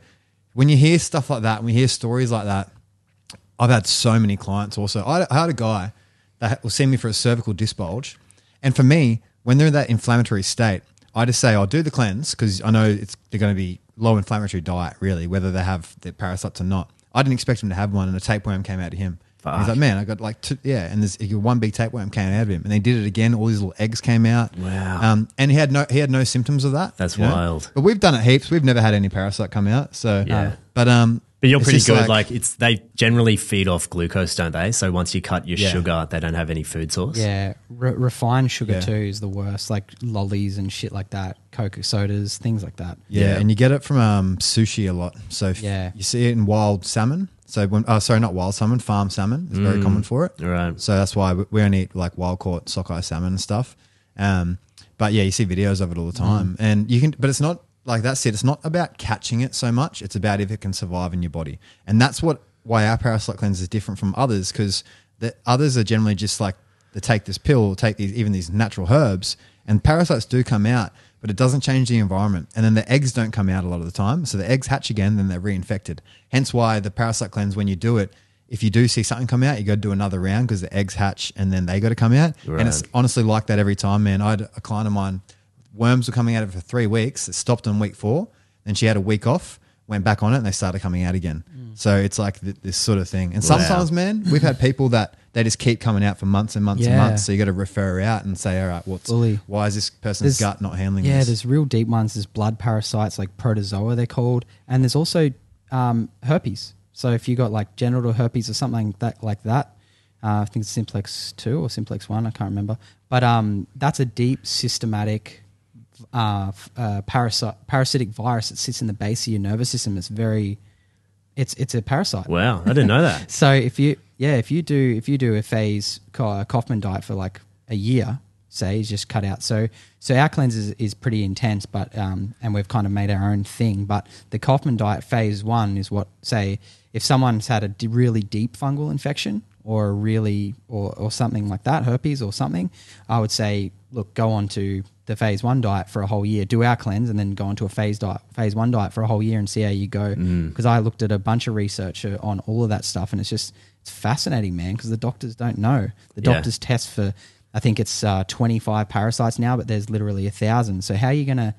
when you hear stuff like that, when you hear stories like that, I've had so many clients also. I, had a guy that will see me for a cervical disc bulge. And for me, when they're in that inflammatory state, I just say, I'll do the cleanse because I know it's they're going to be low inflammatory diet, really, whether they have the parasites or not. I didn't expect him to have one, and a tapeworm came out of him. And He's like, man, I got like two, yeah, and there's one big tapeworm came out of him, and they did it again. All these little eggs came out. Wow. Um, and he had no he had no symptoms of that. That's you know? wild. But we've done it heaps. We've never had any parasite come out. So Yeah. But um, But you're it's pretty just good. Like, it's they generally feed off glucose, don't they? So once you cut your Yeah. sugar, they don't have any food source. Yeah, re- refined sugar Yeah. too is the worst. Like lollies and shit like that, Coca sodas, things like that. Yeah, Yeah. and you get it from um, sushi a lot. So if Yeah. you see it in wild salmon. So when, oh, sorry, not wild salmon, farm salmon is very common mm. for it. Right. So that's why we, we only eat like wild caught sockeye salmon and stuff. Um, but yeah, you see videos of it all the time, mm. and you can. But it's not like that's it. It's not about catching it so much. It's about if it can survive in your body, and that's what why our parasite cleanse is different from others because the others are generally just like they take this pill, take these even these natural herbs, and parasites do come out, but it doesn't change the environment. And then the eggs don't come out a lot of the time, so the eggs hatch again, then they're reinfected. Hence why the parasite cleanse, when you do it, if you do see something come out, you got to do another round because the eggs hatch and then they got to come out. And it's honestly like that every time, man. I had a client of mine, worms were coming out of her for three weeks. It stopped on week four. Then she had a week off, went back on it, and they started coming out again. So it's like th- this sort of thing. And sometimes, man, we've had people that they just keep coming out for months and months and Yeah. months. So you got to refer out and say, all right, what's Fully. why is this person's There's- gut not handling Yeah, this? there's real deep ones. There's blood parasites like protozoa, they're called, and there's also um, herpes. So if you got like genital herpes or something that like that, uh, I think it's simplex two or simplex one, I can't remember. But um, that's a deep systematic uh, f- uh, parasite parasitic virus that sits in the base of your nervous system. It's very, it's it's a parasite. Wow, I didn't know that. (laughs) So if you yeah, if you do if you do a phase Ka- Kaufman diet for like a year, say, is just cut out. So so our cleanse is, is pretty intense, but um, and we've kind of made our own thing. But the Kaufman diet phase one is what say if someone's had a d- really deep fungal infection or really or or something like that, herpes or something, I would say look go on to the phase one diet for a whole year, do our cleanse, and then go on to a phase diet, phase one diet for a whole year and see how you go. Because I looked at a bunch of research uh, on all of that stuff, and it's just it's fascinating, man. Because the doctors don't know. The Yeah. doctors test for, I think it's uh, twenty five parasites now, but there's literally a thousand. So how are you going to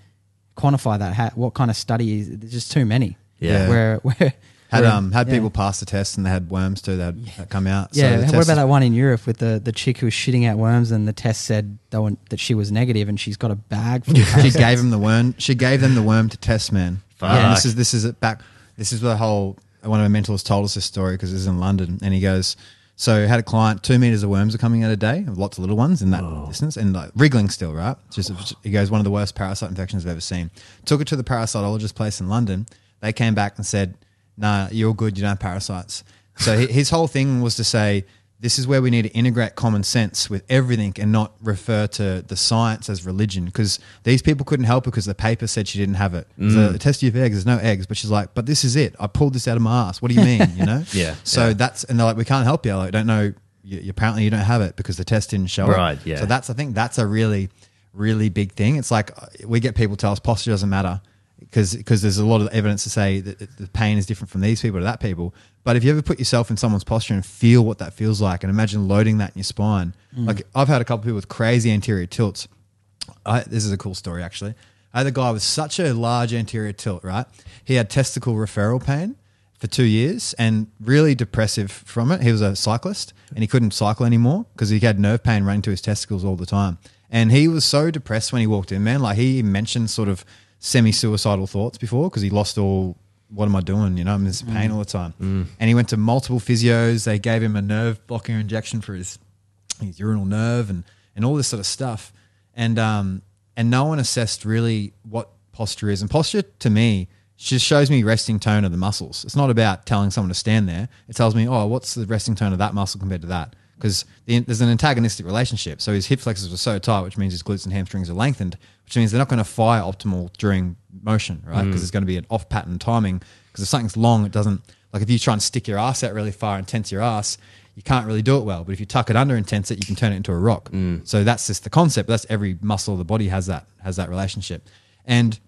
quantify that? How, what kind of study? Is, there's just too many. Yeah. Where (laughs) where had where- um had yeah. people pass the test and they had worms too that had come out. So Yeah, the what about is- that one in Europe with the, the chick who was shitting out worms and the test said they were, that she was negative and she's got a bag full of (laughs) she gave him the worm. She gave them the worm to test, man. Fuck. And this is this is it back. This is the whole. One of my mentors told us this story because it's in London, and he goes, "So had a client, two meters of worms are coming out a day, lots of little ones in that distance, and like wriggling still, right? It's just he goes, one of the worst parasite infections I've ever seen. Took it to the parasitologist place in London. They came back and said, "Nah, you're good. You don't have parasites." So his whole thing was to say, this is where we need to integrate common sense with everything and not refer to the science as religion because these people couldn't help her because the paper said she didn't have it. So the test of eggs, there's no eggs, but she's like, but this is it. I pulled this out of my ass. What do you mean? You know? (laughs) Yeah, So yeah. that's, and they're like, we can't help you. I like, don't know. You, you- apparently you don't have it because the test didn't show Right, it. yeah. So that's, I think that's a really, really big thing. It's like uh, we get people tell us posture doesn't matter because because there's a lot of evidence to say that the pain is different from these people to that people. But if you ever put yourself in someone's posture and feel what that feels like, and imagine loading that in your spine, mm. like I've had a couple of people with crazy anterior tilts. I, this is a cool story actually. I had a guy with such a large anterior tilt, right? He had testicle referral pain for two years and really depressive from it. He was a cyclist and he couldn't cycle anymore because he had nerve pain running to his testicles all the time. And he was so depressed when he walked in, man. Like he mentioned sort of semi suicidal thoughts before because he lost all. What am I doing? You know, I'm in this pain all the time. And he went to multiple physios. They gave him a nerve blocker injection for his his urinal nerve and and all this sort of stuff. And um and no one assessed really what posture is. And posture to me just shows me resting tone of the muscles. It's not about telling someone to stand there. It tells me, oh, what's the resting tone of that muscle compared to that? Because the, there's an antagonistic relationship. So his hip flexors are so tight, which means his glutes and hamstrings are lengthened, which means they're not going to fire optimal during motion, right? Mm. Because there's going to be an off pattern timing. Because if something's long, it doesn't like if you try and stick your ass out really far and tense your ass, you can't really do it well. But if you tuck it under and tense it, you can turn it into a rock. Mm. So that's just the concept. That's every muscle of the body has that has that relationship. And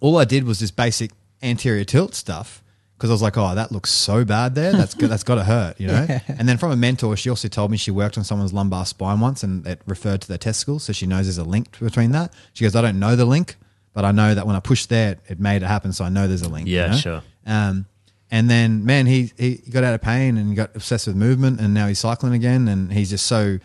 all I did was just basic anterior tilt stuff because I was like, oh, that looks so bad there. That's good. That's got to hurt, you know. (laughs) And then from a mentor, she also told me she worked on someone's lumbar spine once, and it referred to their testicles, so she knows there's a link between that. She goes, I don't know the link, but I know that when I pushed there, it, it made it happen. So I know there's a link. Yeah, you know? sure. Um, and then, man, he, he got out of pain and got obsessed with movement, and now he's cycling again, and he's just so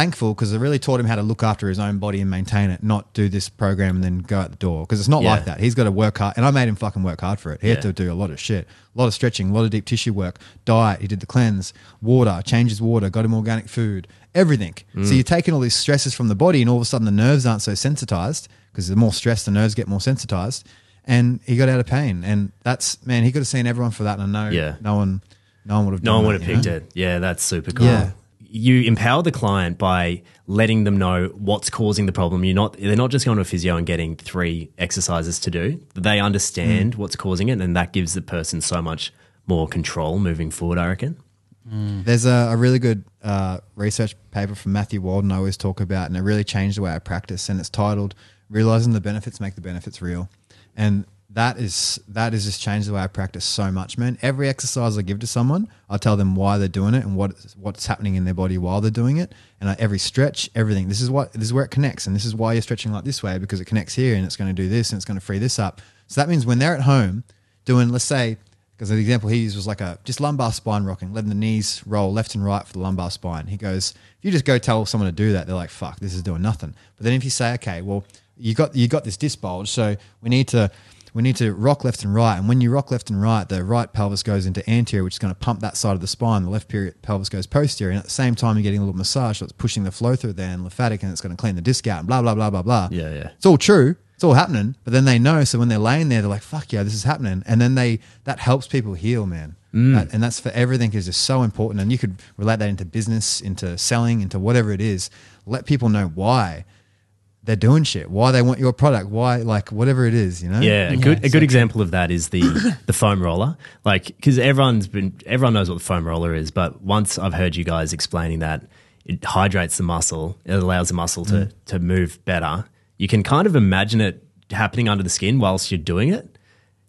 thankful because it really taught him how to look after his own body and maintain it, not do this program and then go out the door. Because it's not Yeah. like that. He's got to work hard, and I made him fucking work hard for it. He Yeah. had to do a lot of shit, a lot of stretching, a lot of deep tissue work, diet. He did the cleanse, water, changed his water, got him organic food, everything. Mm. So you're taking all these stresses from the body, and all of a sudden the nerves aren't so sensitized because the more stress, the nerves get more sensitized. And he got out of pain, and that's man. He could have seen everyone for that, and I know Yeah. no one, no one would have. No done one would have picked know? it. Yeah, that's super cool. Yeah. You empower the client by letting them know what's causing the problem. You're not they're not just going to a physio and getting three exercises to do. They Mm. understand what's causing it and that gives the person so much more control moving forward, I reckon. There's a, a really good uh, research paper from Matthew Walden I always talk about, and it really changed the way I practice. And it's titled "Realizing the Benefits Make the Benefits Real," and that is that has just changed the way I practice so much, man. Every exercise I give to someone, I tell them why they're doing it and what what's happening in their body while they're doing it, and I, every stretch, everything. This is what this is where it connects, and this is why you're stretching like this way because it connects here, and it's going to do this, and it's going to free this up. So that means when they're at home doing, let's say, because the example he used was like a just lumbar spine rocking, letting the knees roll left and right for the lumbar spine. He goes, if you just go tell someone to do that, they're like, "Fuck, this is doing nothing." But then if you say, "Okay, well, you got you got this disc bulge, so we need to we need to rock left and right." And when you rock left and right, the right pelvis goes into anterior, which is going to pump that side of the spine. The left pelvis goes posterior, and at the same time, you're getting a little massage, so it's pushing the flow through there and lymphatic, and it's going to clean the disc out, and blah blah blah blah blah. Yeah, yeah. It's all true. It's all happening, but then they know. So when they're laying there, they're like, "Fuck yeah, this is happening," and then they that helps people heal, man. Mm. That- and that's for everything is just so important. And you could relate that into business, into selling, into whatever it is. Let people know why they're doing shit, why they want your product, why like whatever it is, you know. Yeah, a good a good example of that is the (coughs) the foam roller. Like because everyone's been everyone knows what the foam roller is, but once I've heard you guys explaining that it hydrates the muscle, it allows the muscle to Mm. to move better. You can kind of imagine it happening under the skin whilst you're doing it.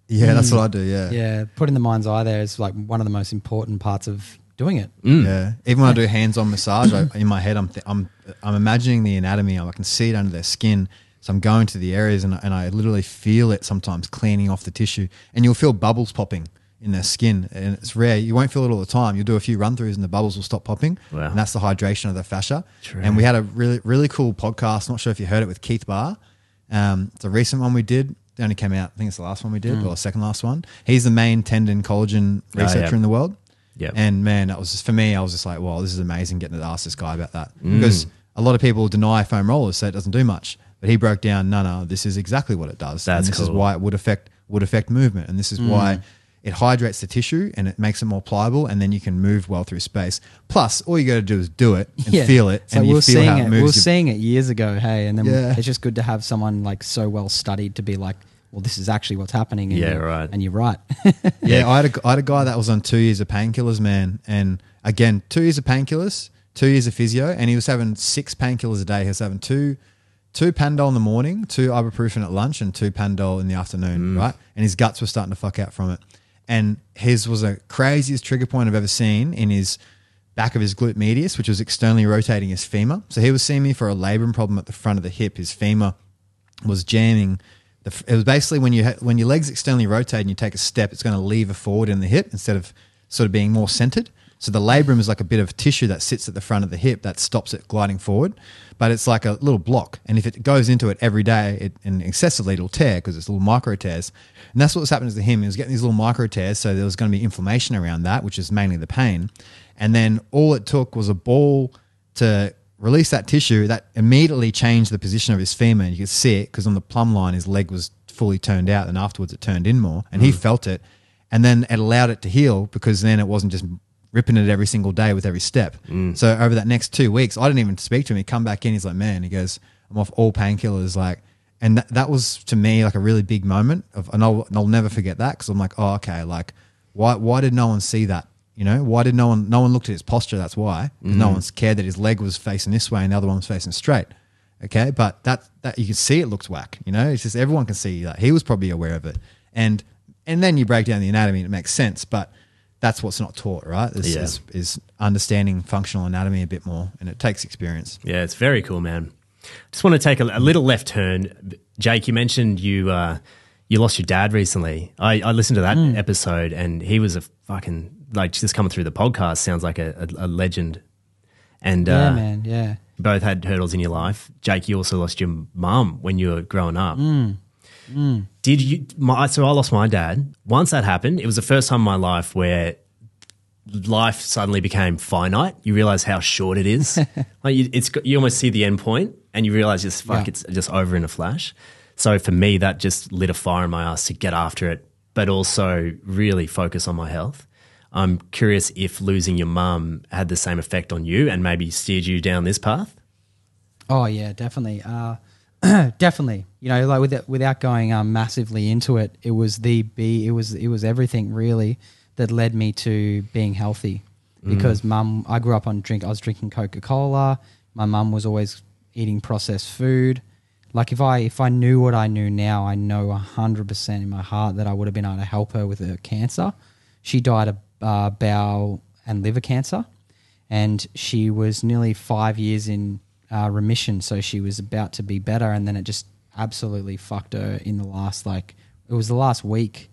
yeah, that's what I do. Yeah, Yeah, putting the mind's eye there is like one of the most important parts of doing it. Yeah, even when I do hands-on massage, I, in my head, I'm th- I'm I'm imagining the anatomy. I can see it under their skin. So I'm going to the areas and, and I literally feel it sometimes cleaning off the tissue, and you'll feel bubbles popping in their skin, and it's rare. You won't feel it all the time. You'll do a few run throughs and the bubbles will stop popping, Wow. and that's the hydration of the fascia. True. And we had a really really cool podcast. Not sure if you heard it with Keith Baar. Um, it's a recent one we did. It only came out. I think it's the last one we did, or second last one. He's the main tendon collagen Oh, researcher yeah. in the world. Yep. And man, that was just for me. I was just like, "Wow, this is amazing!" Getting to ask this guy about that Mm. because a lot of people deny foam rollers, so it doesn't do much. But he broke down, no, no, this is exactly what it does. That's and this is cool. Mm. why it would affect would affect movement, and this is why it hydrates the tissue and it makes it more pliable, and then you can move well through space. Plus, all you got to do is do it and feel it, So and we you feel seeing how it. it we were seeing it years ago. Hey, and then Yeah. it's just good to have someone like so well studied to be like, well, this is actually what's happening. And Yeah, you- right. And you're right. (laughs) Yeah, I had, a, I had a guy that was on two years of painkillers, man. And again, two years of painkillers, two years of physio, and he was having six painkillers a day. He was having two two Panadol in the morning, two ibuprofen at lunch, and two Panadol in the afternoon, mm. right? And his guts were starting to fuck out from it. And his was the craziest trigger point I've ever seen in his back of his glute medius, which was externally rotating his femur. So he was seeing me for a labrum problem at the front of the hip. His femur was jamming The, it was basically when you ha- when your legs externally rotate and you take a step, it's going to lever forward in the hip instead of sort of being more centered. So the labrum is like a bit of tissue that sits at the front of the hip that stops it gliding forward, but it's like a little block. And if it goes into it every day it, and excessively, it'll tear because it's little micro tears. And that's what was happening to him. He was getting these little micro tears, so there was going to be inflammation around that, which is mainly the pain. And then all it took was a ball to release that tissue that immediately changed the position of his femur. And you could see it because on the plumb line, his leg was fully turned out, and afterwards it turned in more, and he mm. felt it. And then it allowed it to heal because then it wasn't just ripping it every single day with every step. Mm. So over that next two weeks, I didn't even speak to him. He come back in, he's like, man, he goes, I'm off all painkillers. Like, and that, that was to me like a really big moment of, and I'll, and I'll never forget that. Cause I'm like, oh, okay. Like why, why did no one see that? You know, why did no one, no one looked at his posture? That's why 'Cause no one's cared that his leg was facing this way and the other one was facing straight. Okay. But that, that you can see it looks whack, you know, it's just everyone can see that he was probably aware of it. And, and then you break down the anatomy and it makes sense. But that's what's not taught, right? Is, Yeah. is, is understanding functional anatomy a bit more, and it takes experience. Yeah, it's very cool, man. Just want to take a, a little left turn. Jake, you mentioned you uh, you lost your dad recently. I, I listened to that Hmm. episode, and he was a fucking like just coming through the podcast. Sounds like a, a, a legend. And Yeah, uh, man. Yeah. you both had hurdles in your life. Jake, you also lost your mum when you were growing up. Hmm. Did you? My, so I lost my dad. Once that happened, it was the first time in my life where life suddenly became finite. You realize how short it is. (laughs) like you, it's you almost see the end point, and you realize just fuck, Yeah. it's just over in a flash. So for me, that just lit a fire in my ass to get after it, but also really focus on my health. I'm curious if losing your mum had the same effect on you and maybe steered you down this path. Oh yeah, definitely. Uh, (clears throat) definitely. You know, like with without going um, massively into it, it was the be it was it was everything really that led me to being healthy. Because mum, I grew up on drink. I was drinking Coca Cola. My mum was always eating processed food. Like if I if I knew what I knew now, I know hundred percent in my heart that I would have been able to help her with her cancer. She died of uh, bowel and liver cancer and she was nearly five years in uh, remission. So she was about to be better, and then it just absolutely fucked her in the last like it was the last week.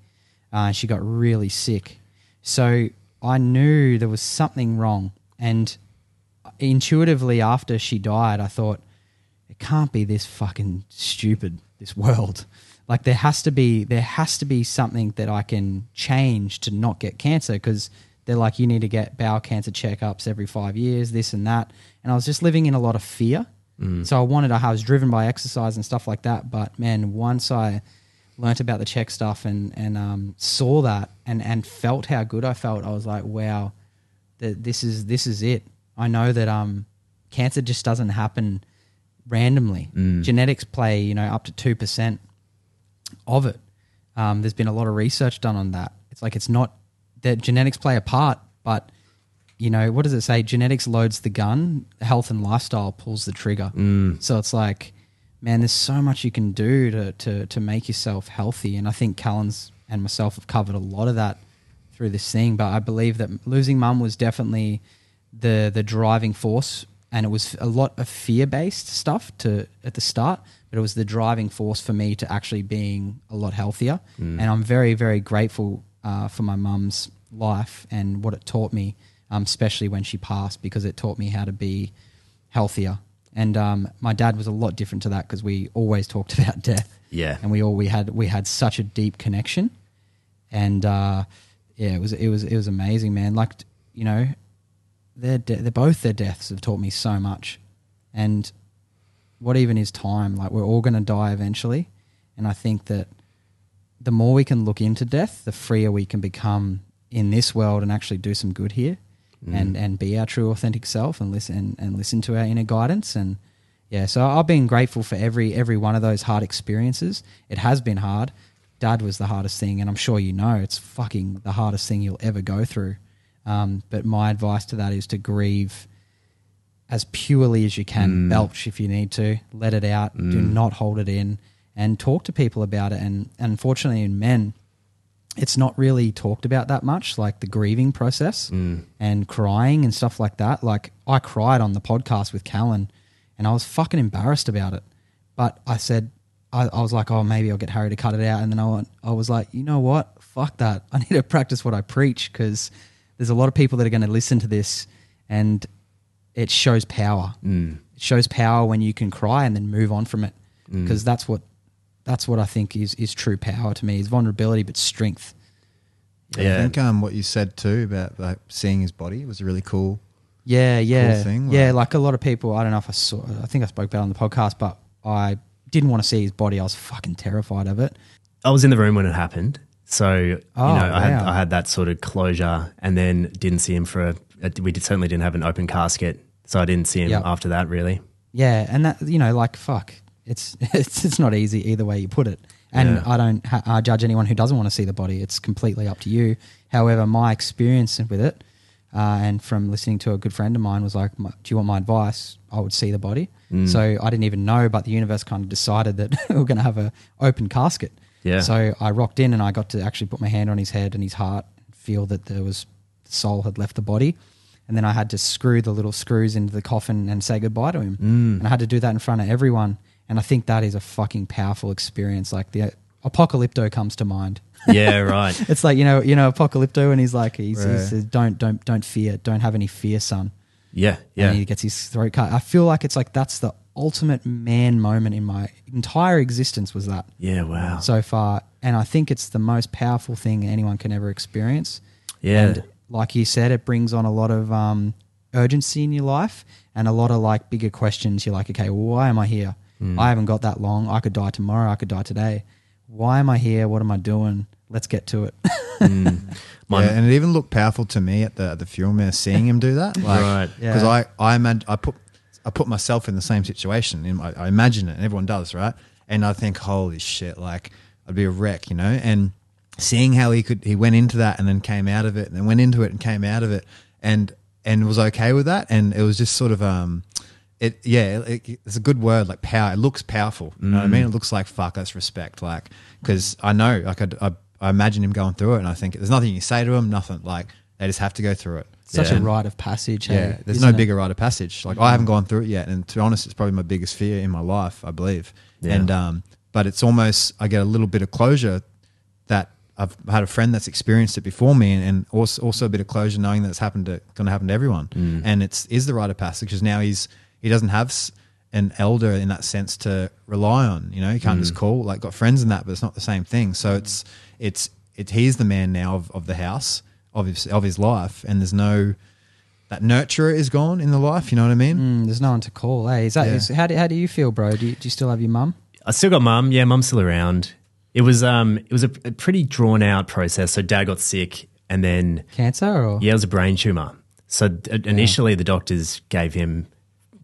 Uh, she got really sick, so I knew there was something wrong, and intuitively after she died, I thought it can't be this fucking stupid this world like there has to be there has to be something that i can change to not get cancer because they're like you need to get bowel cancer checkups every five years this and that. And i was just living in a lot of fear. So i wanted i was driven by exercise and stuff like that. But man once i learnt about the Chek stuff and and um, saw that and and felt how good i felt i was like wow that this is this is it. I know that um cancer just doesn't happen randomly. Genetics play, you know, up to two percent of it. Um, there's been a lot of research done on that. It's like it's not that genetics play a part, but you know, what does it say? Genetics loads the gun, health and lifestyle pulls the trigger. So it's like, man, there's so much you can do to to to make yourself healthy, and I think Callan's and myself have covered a lot of that through this thing. But I believe that losing mum was definitely the the driving force, and it was a lot of fear based stuff to at the start. But it was the driving force for me to actually being a lot healthier, and I'm very very grateful uh, for my mum's life and what it taught me, um, especially when she passed, because it taught me how to be healthier. And um, my dad was a lot different to that because we always talked (laughs) about death. Yeah. and we all we had we had such a deep connection, and uh, yeah, it was it was it was amazing, man. Like you know, their de- they're both their deaths have taught me so much, and what even is time? Like we're all going to die eventually, and I think that the more we can look into death, the freer we can become in this world and actually do some good here, and and be our true authentic self and listen and listen to our inner guidance and yeah. So I've been grateful for every every one of those hard experiences. It has been hard. Dad was the hardest thing, and I'm sure you know it's fucking the hardest thing you'll ever go through. Um, but my advice to that is to grieve as purely as you can. Mm. Belch if you need to. Let it out. Do mm. not hold it in. And talk to people about it. And, and unfortunately, in men, it's not really talked about that much, like the grieving process mm. and crying and stuff like that. Like I cried on the podcast with Callan, and I was fucking embarrassed about it. But I said, I, I was like, oh, maybe I'll get Harry to cut it out. And then I went, I was like, you know what? Fuck that. (laughs) I need to practice what I preach because there's a lot of people that are going to listen to this, and it shows power. Mm. It shows power when you can cry and then move on from it because that's what that's what I think is is true power to me is vulnerability but strength. Yeah, I think um, what you said too about like seeing his body was really cool. Yeah, yeah, thing, yeah. like- Like a lot of people, I don't know if I saw. I think I spoke about it on the podcast, but I didn't want to see his body. I was fucking terrified of it. I was in the room when it happened, so you Oh, know I had. I had that sort of closure, and then didn't see him for a. a we did, certainly didn't have an open casket, so I didn't see him Yep. after that. Really, Yeah, and that you know, like fuck, it's (laughs) it's it's not easy either way you put it. And Yeah. I don't ha- uh, judge anyone who doesn't want to see the body. It's completely up to you. However, my experience with it, uh, and from listening to a good friend of mine, was like, "My- "Do you want my advice?" I would see the body. Mm. So I didn't even know, but the universe kind of decided that we (laughs) we're going to have a open casket. Yeah. So I rocked in and I got to actually put my hand on his head and his heart, feel that there was the soul had left the body. And then I had to screw the little screws into the coffin and say goodbye to him. Mm. And I had to do that in front of everyone. And I think that is a fucking powerful experience. Like the apocalypto comes to mind. (laughs) yeah, right. (laughs) It's like you know, you know, apocalypto, and he's like, he's, he Right. says, "Don't, don't, don't fear. Don't have any fear, son." Yeah, And he gets his throat cut. I feel like it's like that's the ultimate man moment in my entire existence. Was that yeah. Wow. so far? And I think it's the most powerful thing anyone can ever experience. Yeah. And like you said, it brings on a lot of um, urgency in your life and a lot of like bigger questions. You're like, okay, well, why am I here? Hmm. I haven't got that long. I could die tomorrow. I could die today. Why am I here? What am I doing? Let's get to it. (laughs) My- yeah, and it even looked powerful to me at the at the funeral, man, seeing him do that. Like, Right. Because Yeah. I I, imag- I put I put myself in the same situation. In my, I imagine it, and everyone does, right? And I think, holy shit, like I'd be a wreck, you know. And seeing how he could, he went into that and then came out of it, and then went into it and came out of it, and and was okay with that. And it was just sort of um. It yeah, it, it's a good word like power. It looks powerful. You know what I mean? It looks like fuck. That's respect. Like because I know, like I, I, I imagine him going through it, and I think there's nothing you say to him, nothing. Like they just have to go through it. Such Yeah. a rite of passage. hey, Yeah, there's no it? bigger rite of passage. Like I haven't gone through it yet, and to be honest, it's probably my biggest fear in my life. I believe, Yeah. and um, but it's almost I get a little bit of closure that I've had a friend that's experienced it before me, and, and also also a bit of closure knowing that it's happened to going to happen to everyone, and it's is the rite of passage because now he's he doesn't have an elder in that sense to rely on. You know, he can't just call like got friends in that, but it's not the same thing. So it's it's it he's the man now of, of the house of his of his life, and there's no that nurturer is gone in the life. You know what I mean? Mm, there's no one to call. Hey, is that Yeah. is, how do how do you feel, bro? Do you, do you still have your mum? I still got mum. Yeah, mum's still around. It was um, it was a, a pretty drawn out process. So dad got sick, and then Cancer or yeah, it was a brain tumor. So d- initially, the doctors gave him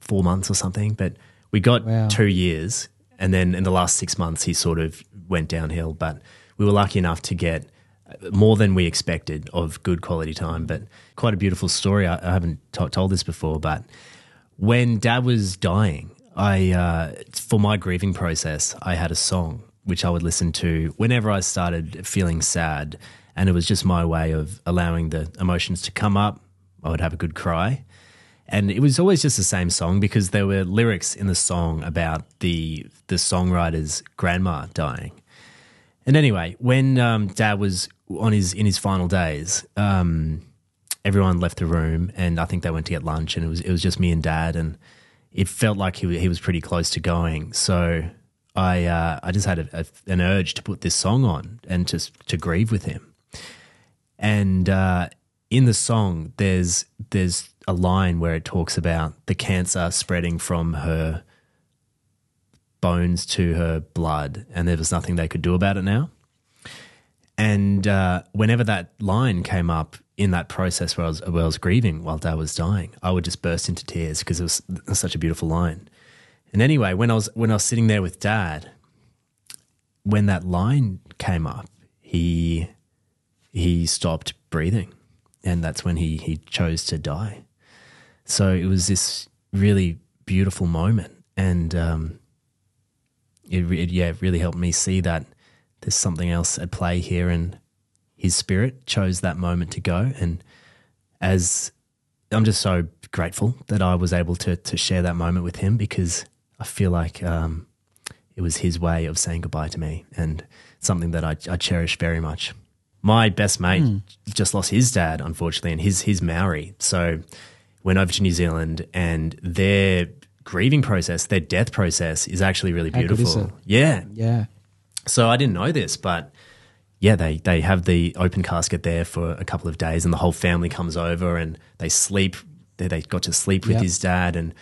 four months or something, but we got Wow. two years, and then in the last six months, he sort of went downhill. But we were lucky enough to get more than we expected of good quality time. But quite a beautiful story. I, I haven't to- told this before, but when dad was dying, I uh, for my grieving process, I had a song which I would listen to whenever I started feeling sad, and it was just my way of allowing the emotions to come up. I would have a good cry, and it was always just the same song because there were lyrics in the song about the the songwriter's grandma dying. And anyway, when um, Dad was on his in his final days, um, everyone left the room, and I think they went to get lunch, and it was it was just me and Dad, and it felt like he he was pretty close to going. So I uh, I just had a, a, an urge to put this song on and just to grieve with him. And uh, in the song, there's there's a line where it talks about the cancer spreading from her bones to her blood, and there was nothing they could do about it now. And uh, whenever that line came up in that process where I, was, where I was grieving while Dad was dying, I would just burst into tears because it was such a beautiful line. And anyway, when I was when I was sitting there with Dad, when that line came up, he he stopped breathing, and that's when he he chose to die. So it was this really beautiful moment, and um, it, it yeah it really helped me see that there's something else at play here, and his spirit chose that moment to go. And as I'm just so grateful that I was able to to share that moment with him because I feel like um, it was his way of saying goodbye to me, and something that I, I cherish very much. My best mate mm. just lost his dad, unfortunately, and his his Maori. So went over to New Zealand, and their grieving process, their death process, is actually really beautiful. Yeah, yeah. So I didn't know this, but yeah, they they have the open casket there for a couple of days, and the whole family comes over and they sleep. They, they got to sleep with yep. his dad, and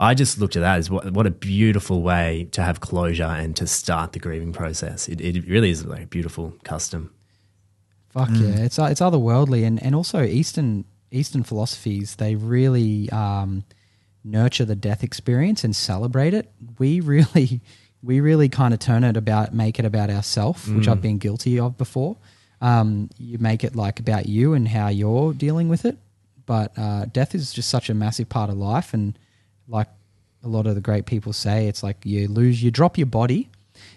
I just looked at that as what, what a beautiful way to have closure and to start the grieving process. It, it really is like a beautiful custom. Fuck mm. yeah, it's uh, it's otherworldly, and and also Eastern Eastern philosophies they really um, nurture the death experience and celebrate it. We (laughs) really we really kind of turn it about make it about ourselves, mm. which I've mm. been guilty of before. Um, you make it like about you and how you're dealing with it, but uh, death is just such a massive part of life, and like a lot of the great people say, it's like you lose, you drop your body,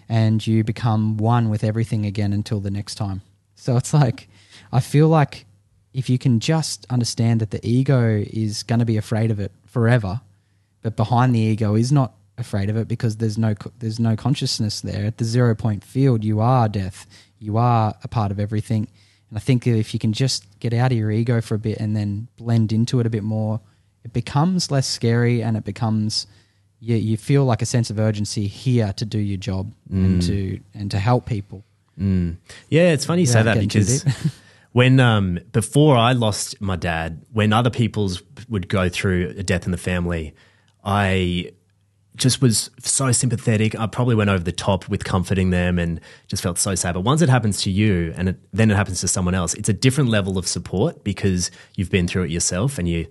and you become one with everything again until the next time. So it's like I feel like if you can just understand that the ego is going to be afraid of it forever, but behind the ego is not afraid of it because there's no there's no consciousness there. At the zero point field you are death. You are a part of everything. And i think if you can just get out of your ego for a bit and then blend into it a bit more it becomes less scary and it becomes you, you feel like a sense of urgency here to do your job mm. and to and to help people mm. yeah it's funny you say that because (laughs) when um, before i lost my dad when other people's would go through a death in the family i just was so sympathetic. I probably went over the top with comforting them and just felt so sad. But once it happens to you and it, then it happens to someone else, it's a different level of support because you've been through it yourself and you.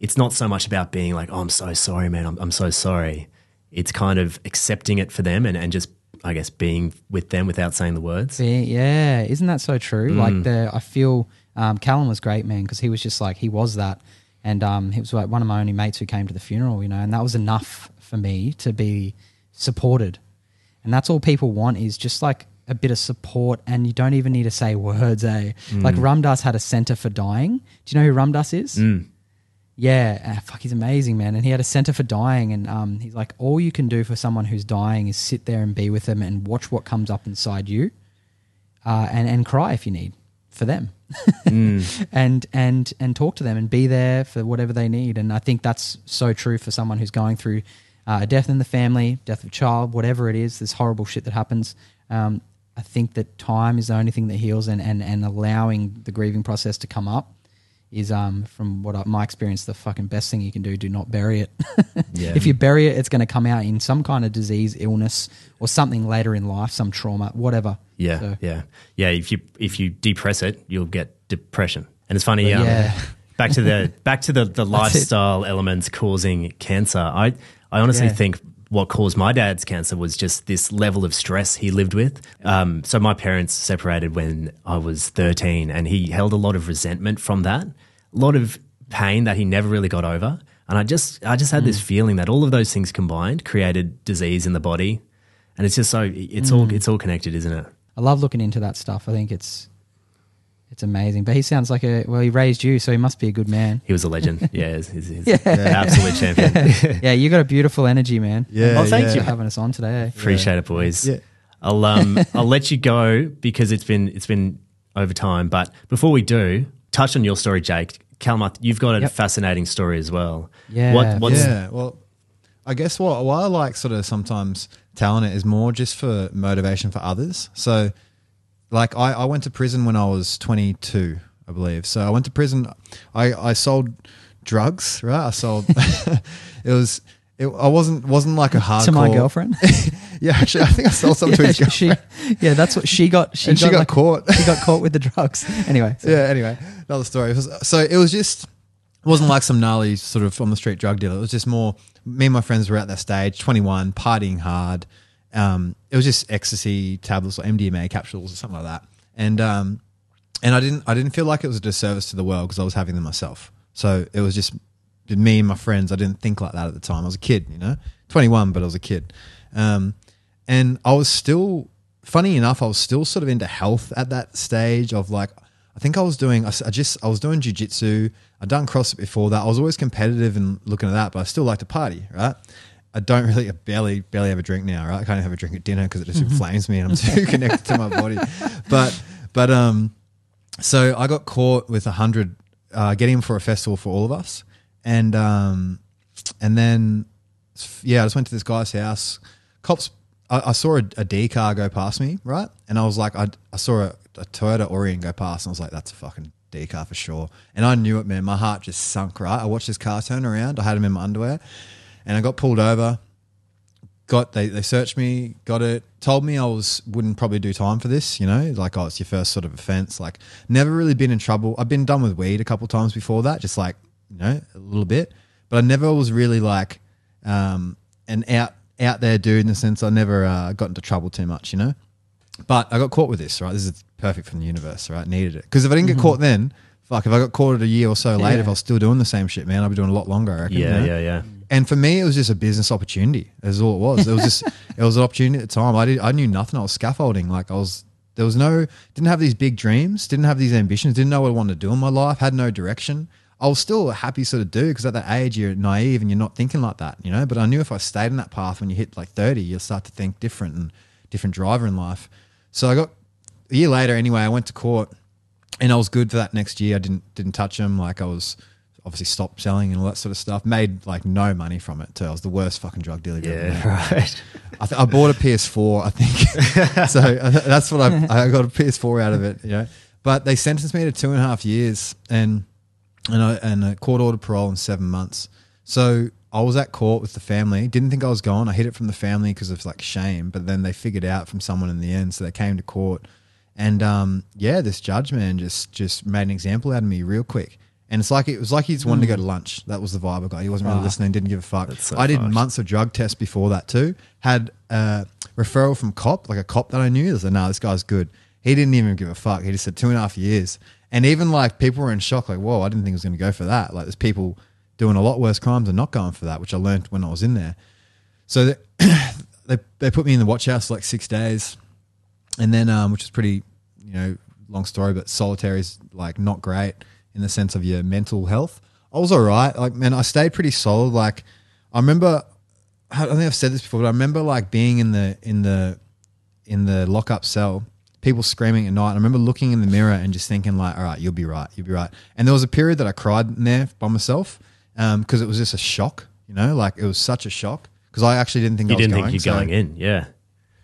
It's not so much about being like, "Oh, I'm so sorry, man. I'm, I'm so sorry." It's kind of accepting it for them and, and just, I guess, being with them without saying the words. Yeah, isn't that so true? Mm. Like the, I feel um, Callan was great, man, because he was just like he was that, and um, he was like one of my only mates who came to the funeral, you know, and that was enough for me to be supported. And that's all people want is just like a bit of support and you don't even need to say words, eh? Mm. Like Ram Dass had a center for dying. Do you know who Ram Dass is? Mm. Yeah, uh, fuck, he's amazing, man. And he had a center for dying, and um, he's like, all you can do for someone who's dying is sit there and be with them and watch what comes up inside you, uh, and and cry if you need for them, mm. (laughs) and and and talk to them and be there for whatever they need. And I think that's so true for someone who's going through uh, a death in the family, death of a child, whatever it is, this horrible shit that happens. Um, I think that time is the only thing that heals, and, and, and allowing the grieving process to come up is, um, from what I, my experience, the fucking best thing you can do. Do not bury it. (laughs) yeah. If you bury it, it's going to come out in some kind of disease, illness, or something later in life, some trauma, whatever. Yeah, so. yeah, yeah. If you if you depress it, you'll get depression. And it's funny. Um, yeah. (laughs) back to the back to the, the (laughs) lifestyle elements causing cancer. I I honestly yeah. think what caused my dad's cancer was just this level of stress he lived with. Um, so my parents separated when I was 13, and he held a lot of resentment from that, lot of pain that he never really got over. And I just, I just had mm. this feeling that all of those things combined created disease in the body, and it's just so it's mm. all it's all connected, isn't it? I love looking into that stuff. I think it's it's amazing. But he sounds like a well. He raised you, so he must be a good man. He was a legend. (laughs) yeah, he's, he's, he's yeah. an absolute champion. (laughs) yeah, you got a beautiful energy, man. Yeah. Oh, thank yeah. you for having us on today. Appreciate it, boys. Yeah. I'll um I'll let you go because it's been it's been over time. But before we do, touch on your story, Jake. Calmuth, you've got a yep. fascinating story as well. Yeah. What, what's yeah. Well, I guess what why I like sort of sometimes telling it is more just for motivation for others. So like I, I went to prison when I was 22, I believe. So I went to prison. I, I sold drugs, right? I sold. (laughs) it was. It, I wasn't wasn't like a hardcore. To my girlfriend. (laughs) yeah, actually, I think I sold some (laughs) yeah, to girlfriend. She, yeah, that's what she got. She and got, she got like, caught. She got caught with the drugs. (laughs) Anyway. So. Yeah. Anyway, another story. So it was just. It wasn't like some gnarly sort of on the street drug dealer. It was just more. Me and my friends were at that stage, twenty one, partying hard um, it was just ecstasy tablets or MDMA capsules or something like that. And um, and I didn't I didn't feel like it was a disservice to the world because I was having them myself. So it was just me and my friends. I didn't think like that at the time. I was a kid, you know, twenty one, but I was a kid. Um, and I was still funny enough. I was still sort of into health at that stage of like. I think I was doing. I, just I was doing jujitsu. I'd done CrossFit before that. I was always competitive and looking at that, but I still like to party, right? I don't really I barely barely have a drink now, right? I can't have a drink at dinner because it just inflames me and I'm (laughs) too connected to my body. But but um, so I got caught with a hundred, uh, getting him for a festival for all of us, and um, and then yeah, I just went to this guy's house. Cops, I, I saw a, a D car go past me, right, and I was like, I, I saw a, a Toyota Aurion go past, and I was like, that's a fucking D car for sure. And I knew it, man. My heart just sunk. Right, I watched this car turn around. I had him in my underwear, and I got pulled over. Got they they searched me, got it. Told me I was wouldn't probably do time for this. You know, like oh, it's your first sort of offense. Like never really been in trouble. I've been done with weed a couple times before that, just like you know a little bit, but I never was really like um, an out out there dude in the sense I never uh, got into trouble too much. You know. But I got caught with this, right? This is perfect from the universe, right? Needed it. Because if I didn't get caught then, fuck, if I got caught a year or so later, if I was still doing the same shit, man, I'd be doing a lot longer, I reckon. you Yeah, know? yeah, yeah. And for me, it was just a business opportunity. Is all it was. It was just (laughs) it was an opportunity at the time. I did I knew nothing. I was scaffolding. Like I was there was no didn't have these big dreams, didn't have these ambitions, didn't know what I wanted to do in my life, had no direction. I was still a happy sort of dude because at that age you're naive and you're not thinking like that, you know. But I knew if I stayed in that path when you hit like 30, you'll start to think different and different driver in life. So I got a year later anyway, I went to court and I was good for that next year. I didn't didn't touch them. Like I was obviously stopped selling and all that sort of stuff. Made like no money from it too. I was the worst fucking drug dealer. Yeah, (laughs) right. I, th- I bought a PS4, I think. (laughs) so uh, that's what I, I got a PS4 out of it, you know. But they sentenced me to two and a half years and and I, and a court order parole in seven months. So I was at court with the family. Didn't think I was gone. I hid it from the family because of like shame. But then they figured out from someone in the end, so they came to court. And um, yeah, this judge man just just made an example out of me real quick. And it's like it was like he just wanted to go to lunch. That was the vibe I got. He wasn't really Ah. listening. Didn't give a fuck. So I did fucked. months of drug tests before that too. Had a referral from cop, like a cop that I knew. I was like, nah, this guy's good. He didn't even give a fuck. He just said two and a half years. And even like people were in shock, like, whoa, I didn't think he was going to go for that. Like there's people doing a lot worse crimes and not going for that, which I learned when I was in there. So they, (coughs) they, they put me in the watch house for like six days. And then, um, which is pretty, you know, long story, but solitary is like not great in the sense of your mental health. I was all right. Like, man, I stayed pretty solid. Like, I remember, I don't think I've said this before, but I remember like being in the, in the, in the lockup cell, people screaming at night. I remember looking in the mirror and just thinking like, all right, you'll be right. You'll be right. And there was a period that I cried in there by myself um, because it was just a shock, you know, like it was such a shock because I actually didn't think You I didn't going, think you're so- going in, yeah.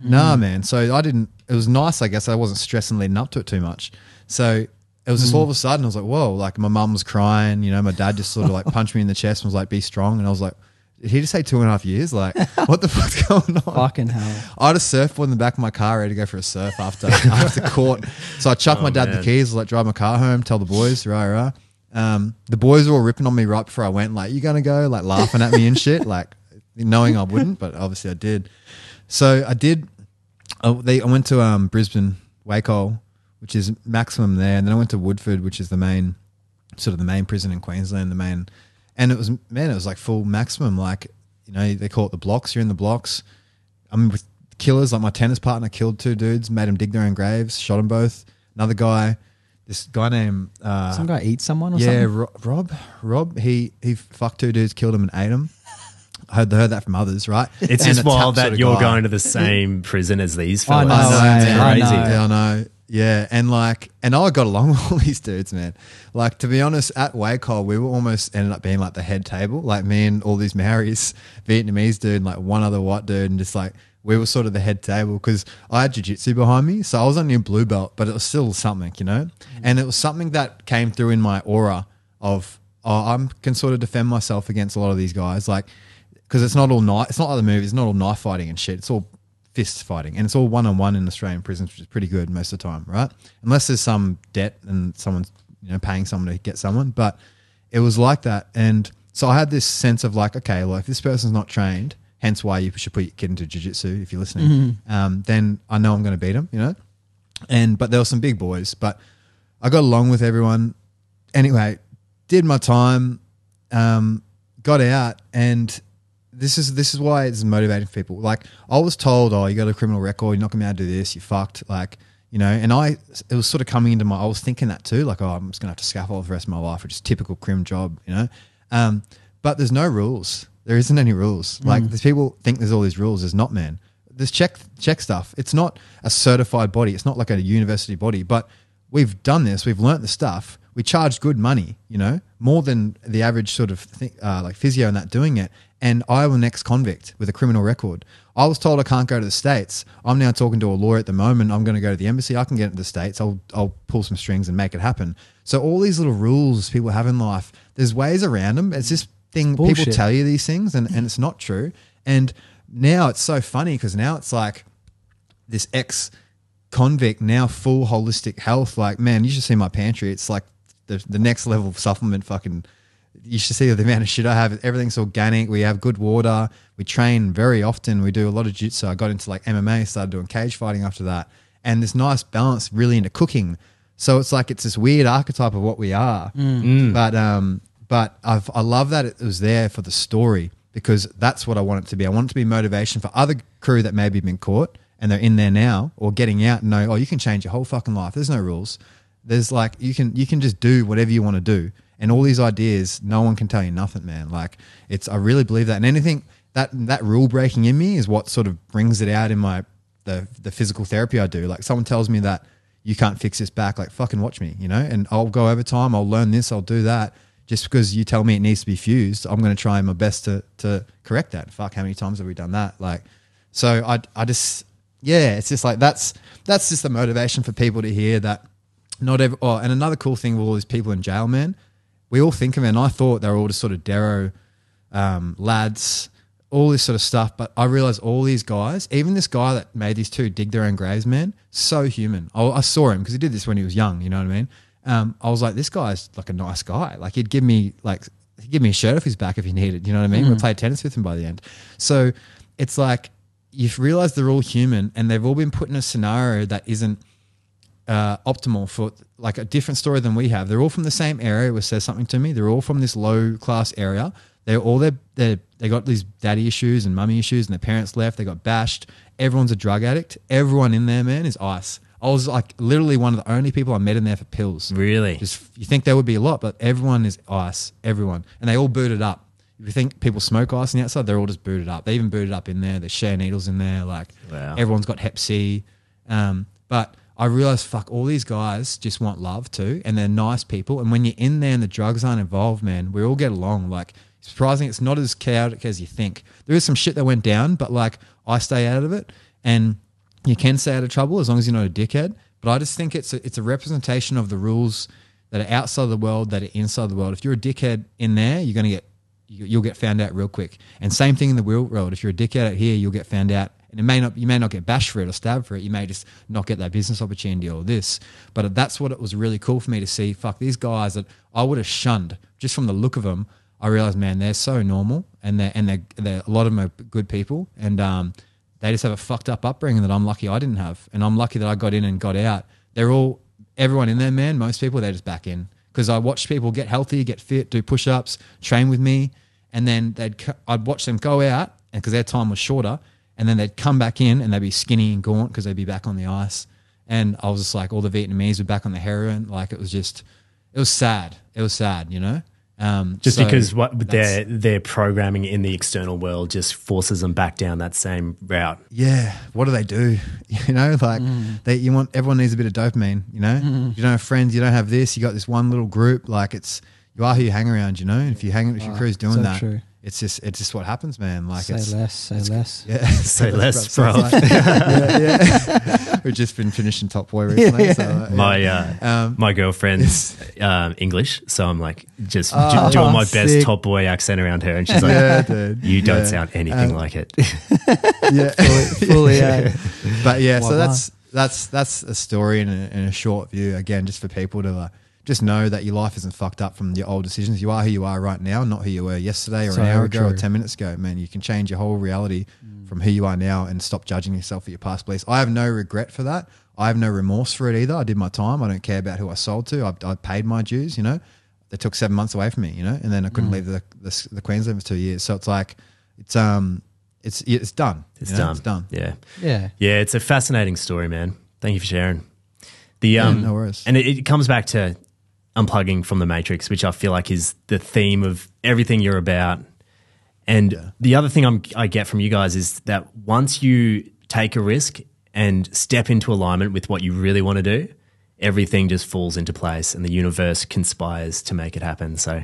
Nah, man. So I didn't. It was nice, I guess. I wasn't stressing leading up to it too much. So it was just hmm. all of a sudden. I was like, whoa! Like my mum was crying. You know, my dad just sort of like punched me in the chest and was like, "Be strong." And I was like, "Did he just say two and a half years? Like, what the (laughs) fuck's going on?" Fucking hell. I had a surfboard in the back of my car ready to go for a surf after after (laughs) court. So I chucked my dad the man. keys, like drive my car home, tell the boys, rah rah. Um, the boys were all ripping on me right before I went, like, "You gonna go?" Like laughing at me and shit, (laughs) like knowing I wouldn't, but obviously I did. So I did. I, they, I went to um, Brisbane, Wacol, which is maximum there, and then I went to Woodford, which is the main, sort of the main prison in Queensland, the main, and it was man, it was like full maximum, like you know they call it the blocks. You're in the blocks. I'm with killers. Like my tennis partner killed two dudes, made them dig their own graves, shot them both. Another guy, this guy named uh, Some guy eat someone or yeah, something? Ro- Rob. Rob. He he fucked two dudes, killed them, and ate them. I heard, heard that from others, right? It's And just a tap wild sort that of you're guy. going to the same prison as these I fellas. know, I know, I man. know. Crazy. Yeah, I know. Yeah, and like, and I got along (laughs) with all these dudes, man. Like, to be honest, at Wacol, we were almost ended up being like the head table. Like me and all these Maoris, Vietnamese dude, and like one other white dude, and just like we were sort of the head table because I had jiu-jitsu behind me, so I was only a blue belt, but it was still something, you know. Mm. And it was something that came through in my aura of oh, I can sort of defend myself against a lot of these guys, like because it's not all knife. It's not like the movies. It's not all knife fighting and shit. It's all fist fighting, and it's all one on one in Australian prisons, which is pretty good most of the time, right? Unless there's some debt and someone's you know paying someone to get someone, but it was like that, and so I had this sense of like, okay, well, if this person's not trained, hence why you should put your kid into jiu-jitsu if you're listening, um, then I know I'm going to beat them, you know. And but there were some big boys, but I got along with everyone. Anyway, did my time, um, got out, and this is this is why it's motivating for people. Like I was told, oh, you got a criminal record, you're not gonna be able to do this, you fucked. Like you know, and I it was sort of coming into my. I was thinking that too, like oh, I'm just gonna have to scaffold for the rest of my life, which is typical crim job, you know. Um, but there's no rules. There isn't any rules. Like there's people think there's all these rules. There's not, man. There's Chek Chek stuff. It's not a certified body. It's not like a university body. But we've done this. We've learnt the stuff. We charge good money. You know, more than the average sort of thing, uh, like physio and that doing it. And I was an ex-convict with a criminal record. I was told I can't go to the states. I'm now talking to a lawyer at the moment. I'm going to go to the embassy. I can get into the states. I'll I'll pull some strings and make it happen. So all these little rules people have in life, there's ways around them. It's just thing people tell you these things and, and it's not true. And now it's so funny because now it's like this ex convict now full holistic health. Like, man, you should see my pantry. It's like the, the next level of supplement fucking you should see the amount of shit I have. Everything's organic. We have good water. We train very often. We do a lot of jiu-jitsu. I got into like MMA, started doing cage fighting after that. And this nice balance really into cooking. So it's like it's this weird archetype of what we are. But um but I've I love that it was there for the story because that's what I want it to be. I want it to be motivation for other crew that maybe have been caught and they're in there now or getting out and know, oh, you can change your whole fucking life. There's no rules. There's like you can you can just do whatever you want to do. And all these ideas, no one can tell you nothing, man. Like it's I really believe that. And anything that that rule breaking in me is what sort of brings it out in my the the physical therapy I do. Like someone tells me that you can't fix this back, like fucking watch me, you know? And I'll go over time, I'll learn this, I'll do that. Just because you tell me it needs to be fused, I'm gonna try my best to to correct that. Fuck, how many times have we done that? Like so I I just yeah, it's just like that's that's just the motivation for people to hear that not every oh, and another cool thing with all these people in jail, man, we all think of it, and I thought they were all just sort of Darrow um, lads, all this sort of stuff. But I realized all these guys, even this guy that made these two dig their own graves, man, so human. I, I saw him because he did this when he was young. You know what I mean? Um, I was like, this guy's like a nice guy. Like he'd give me like he'd give me a shirt off his back if he needed. You know what I mean? We played tennis with him by the end. So it's like you've realized they're all human and they've all been put in a scenario that isn't uh, optimal for like a different story than we have. They're all from the same area, which says something to me. They're all from this low class area. They're all they they they got these daddy issues and mummy issues, and their parents left. They got bashed. Everyone's a drug addict. Everyone in there, man, is ice. I was like literally one of the only people I met in there for pills. Really? Just you think there would be a lot, but everyone is ice. Everyone, and they all booted up. If you think people smoke ice on the outside, they're all just booted up. They even booted up in there. They share needles in there. Like Wow. everyone's got Hep C. Um, but I realized, fuck, all these guys just want love too, and they're nice people. And when you're in there and the drugs aren't involved, man, we all get along. Like surprising, it's not as chaotic as you think. There is some shit that went down, but like I stay out of it, and you can stay out of trouble as long as you're not a dickhead. But I just think it's a, it's a representation of the rules that are outside the world that are inside the world. If you're a dickhead in there, you're to get you- you'll get found out real quick. And same thing in the real world. If you're a dickhead out here, you'll get found out. And it may not you may not get bashed for it or stabbed for it. You may just not get that business opportunity or this. But that's what it was really cool for me to see. Fuck these guys that I would have shunned just from the look of them. I realized, man, they're so normal, and they and they they're a lot of them are good people, and um, they just have a fucked up upbringing that I'm lucky I didn't have, and I'm lucky that I got in and got out. They're all everyone in there, man. Most people they're just back in because I watched people get healthy, get fit, do push ups, train with me, and then they'd I'd watch them go out, and because their time was shorter, and then they'd come back in and they'd be skinny and gaunt because they'd be back on the ice, and I was just like, all the Vietnamese were back on the heroin, like it was just, it was sad, it was sad, you know. Um, Just so because what their their programming in the external world just forces them back down that same route. yeah, what do they do? (laughs) You know, like they you want everyone needs a bit of dopamine. You know, you don't have friends, you don't have this. You got this one little group. Like it's you are who you hang around. You know, and if you hang if your crew's doing so that, true. It's just it's just what happens, man. Like say it's less, say less. yeah, (laughs) Say less, bro. like- (laughs) yeah, yeah. (laughs) We've just been finishing Top Boy recently. So, uh, yeah. My uh, Um, my girlfriend's um, English, so I'm like just do- Oh, doing my best sick. top boy accent around her, and she's like, yeah, dude. "You don't Yeah. sound anything Um, like it." yeah. Fully, uh, but yeah, so Voila. that's that's that's a story in a, in a short view. Again, just for people to uh, just know that your life isn't fucked up from your old decisions. You are who you are right now, not who you were yesterday or So an hour ago or ten minutes ago. Man, you can change your whole reality from who you are now and stop judging yourself for your past beliefs. I have no regret for that. I have no remorse for it either. I did my time. I don't care about who I sold to. I, I paid my dues. You know, they took seven months away from me. You know, and then I Mm. couldn't leave the, the the Queensland for two years. So it's like it's um it's it's done. It's you know? done. It's done. Yeah, yeah. yeah. It's a fascinating story, man. Thank you for sharing. The um, no worries. and it, it comes back to unplugging from the matrix, which I feel like is the theme of everything you're about. And the other thing I'm, I get from you guys is that once you take a risk and step into alignment with what you really want to do, everything just falls into place and the universe conspires to make it happen. So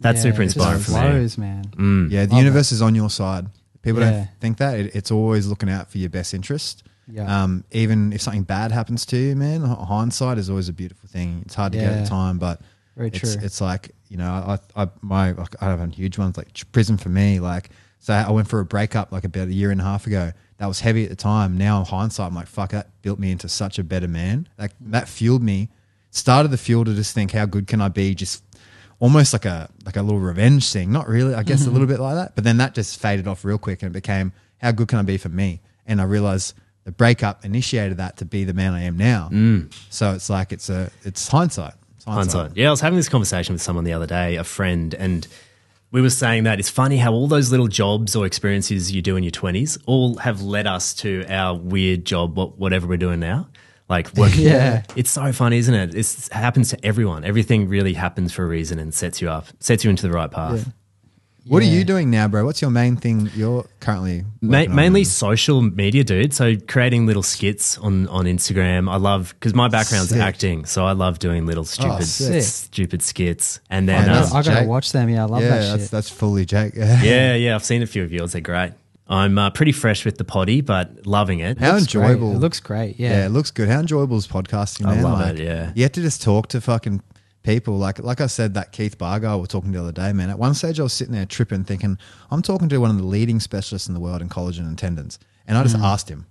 that's Yeah, super inspiring for me. flows, man. Mm. Yeah, the universe is on your side. People Yeah. don't think that. It, it's always looking out for your best interest. Yeah. Um, even if something bad happens to you, man, hindsight is always a beautiful thing. It's hard to get at the time, but Very it's, true. it's like, you know, I, I, my, like, I have a huge ones like prison for me. Like, so I went for a breakup like about a year and a half ago. That was heavy at the time. Now, in hindsight, I'm like, fuck, that built me into such a better man. Like, that fueled me, started the fuel to just think, how good can I be? Just almost like a like a little revenge thing. Not really, I guess a (laughs) little bit like that. But then that just faded off real quick and it became how good can I be for me? And I realized the breakup initiated that to be the man I am now. Mm. So it's like it's a it's hindsight. It's Hindsight. Yeah, I was having this conversation with someone the other day, a friend, and we were saying that it's funny how all those little jobs or experiences you do in your 20s all have led us to our weird job, whatever we're doing now. Like (laughs) working. Yeah. It's so funny, isn't it? It's, it happens to everyone. Everything really happens for a reason and sets you up, sets you into the right path. What are you doing now, bro? What's your main thing you're currently Ma- working on? mainly social media, dude. So creating little skits on, on Instagram. I love because my background's Sick. acting, so I love doing little stupid sick. stupid skits. And then know. um, I gotta Jake. watch them. Yeah, I love yeah, that that's shit. that's fully Jake. (laughs) yeah, yeah, I've seen a few of yours. They're great. I'm uh, pretty fresh with the potty, but loving it. How Looks great. enjoyable. It looks great. Yeah. Yeah. it looks good. How enjoyable is podcasting, I love Like, it, yeah. You have to just talk to fucking people. Like like I said, that Keith guy we were talking the other day, man. At one stage I was sitting there tripping, thinking, I'm talking to one of the leading specialists in the world in collagen and tendons. And I just asked him.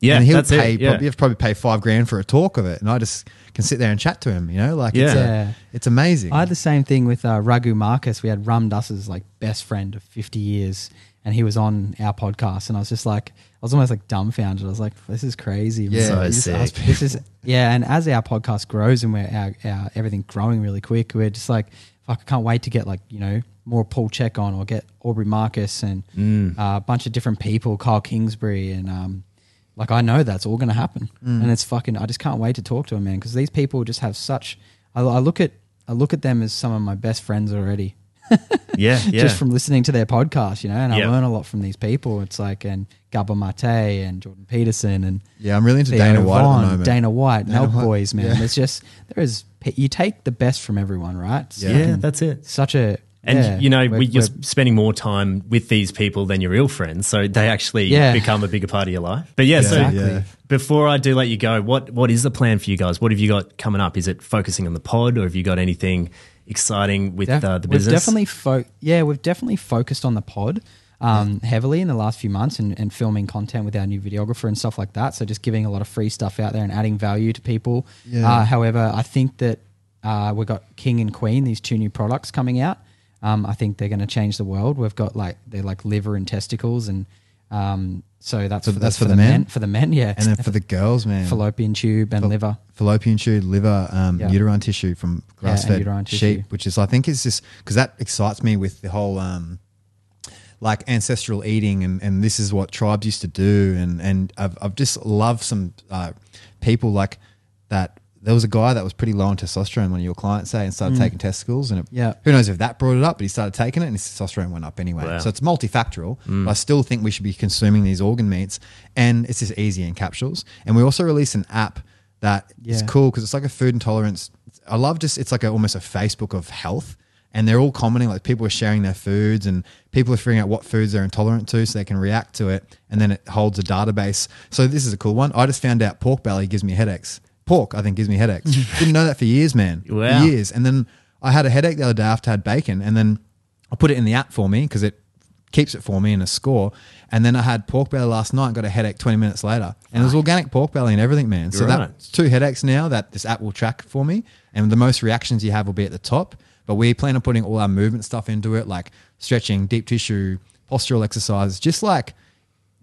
Yeah, and he'll that's pay it. Yeah. probably, you have to probably pay five grand for a talk of it. And I just can sit there and chat to him, you know? Like it's, Yeah. a- it's amazing. I had the same thing with uh, Raghu Markus. We had Ram Dass's like best friend of 50 years, and he was on our podcast, and I was just like, I was almost like dumbfounded. I was like, this is crazy. Yeah, So you just sick. ask This is yeah, and as our podcast grows and we're our, our everything growing really quick, we're just like, fuck, I can't wait to get like you know more Paul Chek on or get Aubrey Marcus and uh, a bunch of different people, Kyle Kingsbury and um, like I know that's all going to happen, and it's fucking. I just can't wait to talk to them, man, because these people just have such. I, I look at I look at them as some of my best friends already. (laughs) yeah, (laughs) yeah. Just from listening to their podcast, you know, and Yeah. I learn a lot from these people. It's like and Gabor Maté and Jordan Peterson and yeah, I'm really into Theo Dana White at the moment. Dana White, Dana Milk White, Boys, man. yeah. There's just there is you take the best from everyone, right? It's Yeah. yeah, that's it. Such a And yeah, you know, we're- we, you're we're- spending more time with these people than your real friends, so they actually Yeah. become a bigger part of your life. But yeah, so Exactly. Yeah. before I do let you go, what what is the plan for you guys? What have you got coming up? Is it focusing on the pod, or have you got anything exciting with Def- uh, the we've business? definitely fo- yeah, we've definitely focused on the pod um, heavily in the last few months and, and filming content with our new videographer and stuff like that. So just giving a lot of free stuff out there and adding value to people. Yeah. Uh, however, I think that uh, we've got King and Queen, these two new products coming out. Um, I think they're going to change the world. We've got like they're like liver and testicles, and um, so that's So for, that's the, for the men? For the men, yeah. and then for the girls, man. fallopian tube and liver. fallopian tube, liver, um, Yeah. uterine tissue from grass-fed uterine sheep, which is I think is just because that excites me with the whole um, like ancestral eating, and, and this is what tribes used to do, and and I've I've just loved some uh, people like that. There was a guy that was pretty low on testosterone, one of your clients say, and started taking testicles, and it, Mm. Yeah. who knows if that brought it up, but he started taking it, and his testosterone went up anyway. Wow. So it's multifactorial, Mm. but I still think we should be consuming these organ meats, and it's just easy in capsules. And we also released an app that is Yeah. cool because it's like a food intolerance. I love just it's like a, almost a Facebook of health, and they're all commenting like people are sharing their foods, and people are figuring out what foods they're intolerant to, so they can react to it, and then it holds a database. So this is a cool one. I just found out pork belly gives me headaches. Pork, I think, gives me headaches. (laughs) Didn't know that for years, man. Wow. For years, and then I had a headache the other day after I had bacon, and then I put it in the app for me because it keeps it for me in a score. And then I had pork belly last night and got a headache 20 minutes later. And it was organic pork belly and everything, man. So Right. that's two headaches now that this app will track for me. And the most reactions you have will be at the top. But we plan on putting all our movement stuff into it, like stretching, deep tissue, postural exercises, just like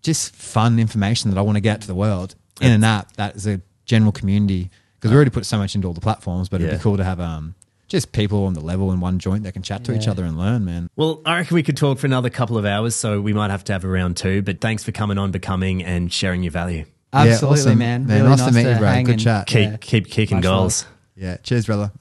just fun information that I want to get to the world in an app that is a general community. Because we already put so much into all the platforms, but it'd Yeah. be cool to have um, just people on the level in one joint that can chat to each other and learn, man. Well, I reckon we could talk for another couple of hours, so we might have to have a round two. But thanks for coming on, becoming, and sharing your value. Yeah, Absolutely, awesome. man. Man, Really nice to meet you, bro. hang Good and- chat. Keep yeah. keep kicking Much love. goals. Yeah. Cheers, brother.